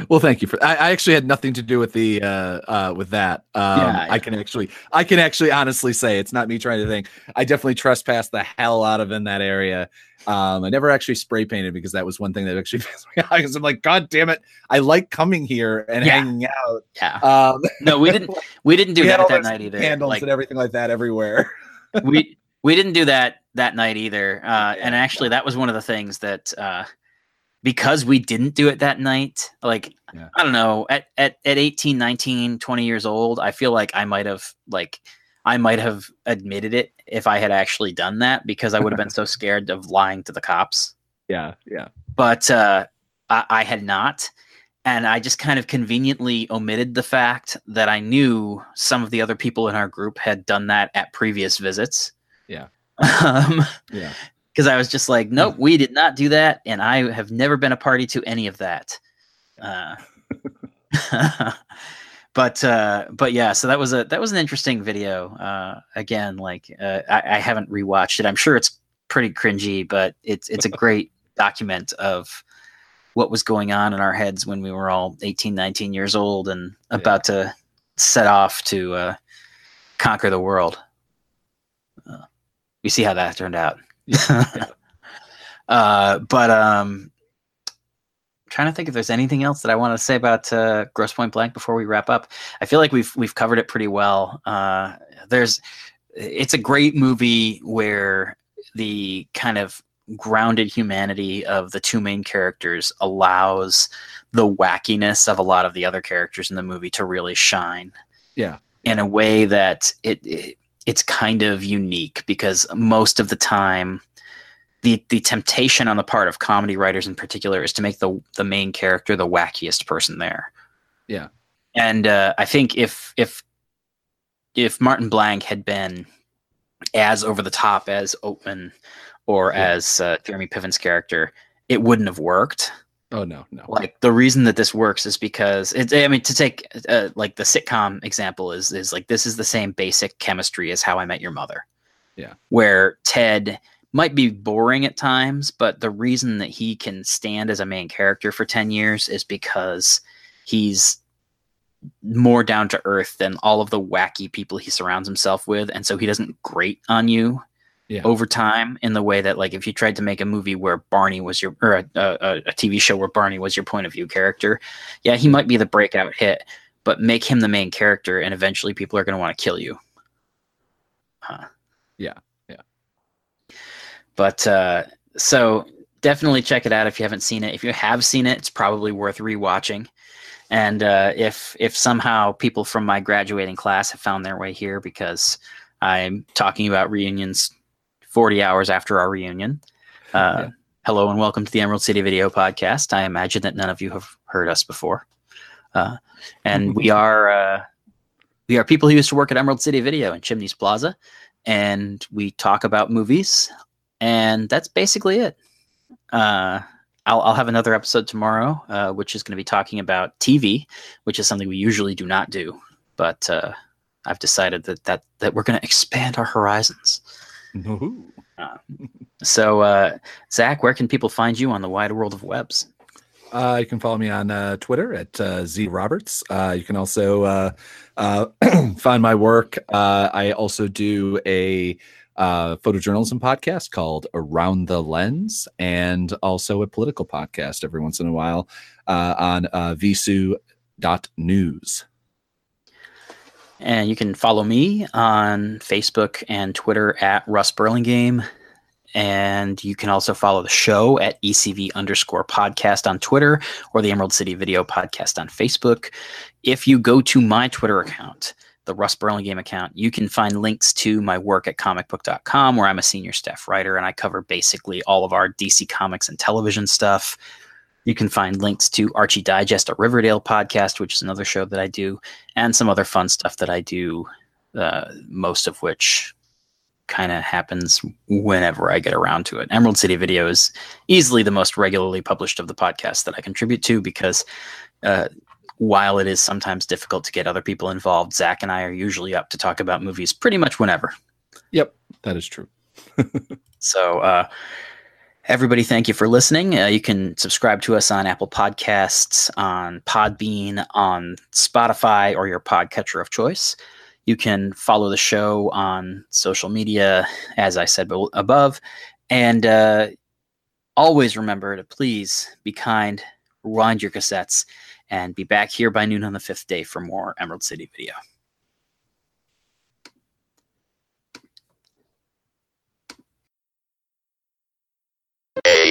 S5: well thank you for I, I actually had nothing to do with the uh uh with that um
S4: Yeah,
S5: i can actually i can actually honestly say it's not me trying to think i definitely trespassed the hell out of in that area um i never actually spray painted because that was one thing that actually pissed me off because i'm like god damn it i like coming here and
S4: Yeah.
S5: hanging out
S4: yeah.
S5: um
S4: No, we didn't. We didn't do
S5: we
S4: that that night either.
S5: candles
S4: Like,
S5: and everything like that everywhere
S4: we we didn't do that that night either. Uh, and actually, that was one of the things that uh, because we didn't do it that night, like
S5: Yeah.
S4: I don't know, at, at at 18, 19, 20 years old, I feel like I might have like I might have admitted it if I had actually done that because I would have been so scared of lying to the cops.
S5: yeah yeah
S4: but uh, I, I had not. And I just kind of conveniently omitted the fact that I knew some of the other people in our group had done that at previous visits.
S5: Yeah.
S4: Um,
S5: yeah
S4: because I was just like, nope, we did not do that, and I have never been a party to any of that. Uh, but uh, but yeah, so that was a that was an interesting video. Uh, again, like uh, I, I haven't rewatched it. I'm sure it's pretty cringy, but it's it's a great document of what was going on in our heads when we were all 18, 19 years old and about to set off to uh, conquer the world. Uh, you see how that turned out. uh, but um, trying to think if there's anything else that I want to say about uh, Grosse Pointe Blank before we wrap up. I feel like we've we've covered it pretty well. Uh, there's it's a great movie where the kind of grounded humanity of the two main characters allows the wackiness of a lot of the other characters in the movie to really shine.
S5: Yeah.
S4: In a way that it, it it's kind of unique because most of the time the the temptation on the part of comedy writers in particular is to make the the main character the wackiest person there.
S5: Yeah.
S4: And uh, I think if if if Martin Blank had been as over the top as Oatman or
S5: Yeah.
S4: as uh, Jeremy Piven's character, it wouldn't have worked.
S5: Oh no, no.
S4: Like the reason that this works is because it's. I mean, to take uh, like the sitcom example is is like this is the same basic chemistry as How I Met Your Mother.
S5: Yeah.
S4: Where Ted might be boring at times, but the reason that he can stand as a main character for ten years is because he's more down to earth than all of the wacky people he surrounds himself with, and so he doesn't grate on you
S5: Yeah.
S4: over time in the way that like if you tried to make a movie where Barney was your or a, a, a TV show where Barney was your point of view character, yeah, he might be the breakout hit, but make him the main character, and eventually people are going to want to kill you. Huh.
S5: Yeah, yeah.
S4: But uh, so definitely check it out if you haven't seen it. If you have seen it, it's probably worth rewatching. And uh, if if somehow people from my graduating class have found their way here because I'm talking about reunions 40 hours after our reunion, uh,
S5: Yeah.
S4: hello and welcome to the Emerald City Video Podcast. I imagine that none of you have heard us before, uh, and we are uh, we are people who used to work at Emerald City Video in Chimneys Plaza, and we talk about movies, and that's basically it. Uh, I'll, I'll have another episode tomorrow, uh, which is going to be talking about TV, which is something we usually do not do. But uh, I've decided that that that we're going to expand our horizons.
S5: Ooh.
S4: So, uh, Zach, where can people find you on the wide world of webs?
S5: Uh, you can follow me on uh, Twitter at uh, Z Roberts. Uh, you can also uh, uh, find my work. Uh, I also do a uh, photojournalism podcast called Around the Lens, and also a political podcast every once in a while uh, on uh, visu.news.
S4: And you can follow me on Facebook and Twitter at Russ Burlingame. And you can also follow the show at ECV underscore podcast on Twitter or the Emerald City Video Podcast on Facebook. If you go to my Twitter account, the Russ Burlingame account, you can find links to my work at comicbook.com, where I'm a senior staff writer and I cover basically all of our DC comics and television stuff. You can find links to Archie Digest, a Riverdale podcast, which is another show that I do, and some other fun stuff that I do, uh, most of which kind of happens whenever I get around to it. Emerald City Video is easily the most regularly published of the podcasts that I contribute to because uh, while it is sometimes difficult to get other people involved, Zach and I are usually up to talk about movies pretty much whenever.
S5: Yep, that is true.
S4: So, uh, everybody, thank you for listening. Uh, you can subscribe to us on Apple Podcasts, on Podbean, on Spotify, or your podcatcher of choice. You can follow the show on social media, as I said above. And uh, always remember to please be kind, rewind your cassettes, and be back here by noon on the fifth day for more Emerald City video.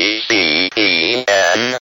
S6: A C E N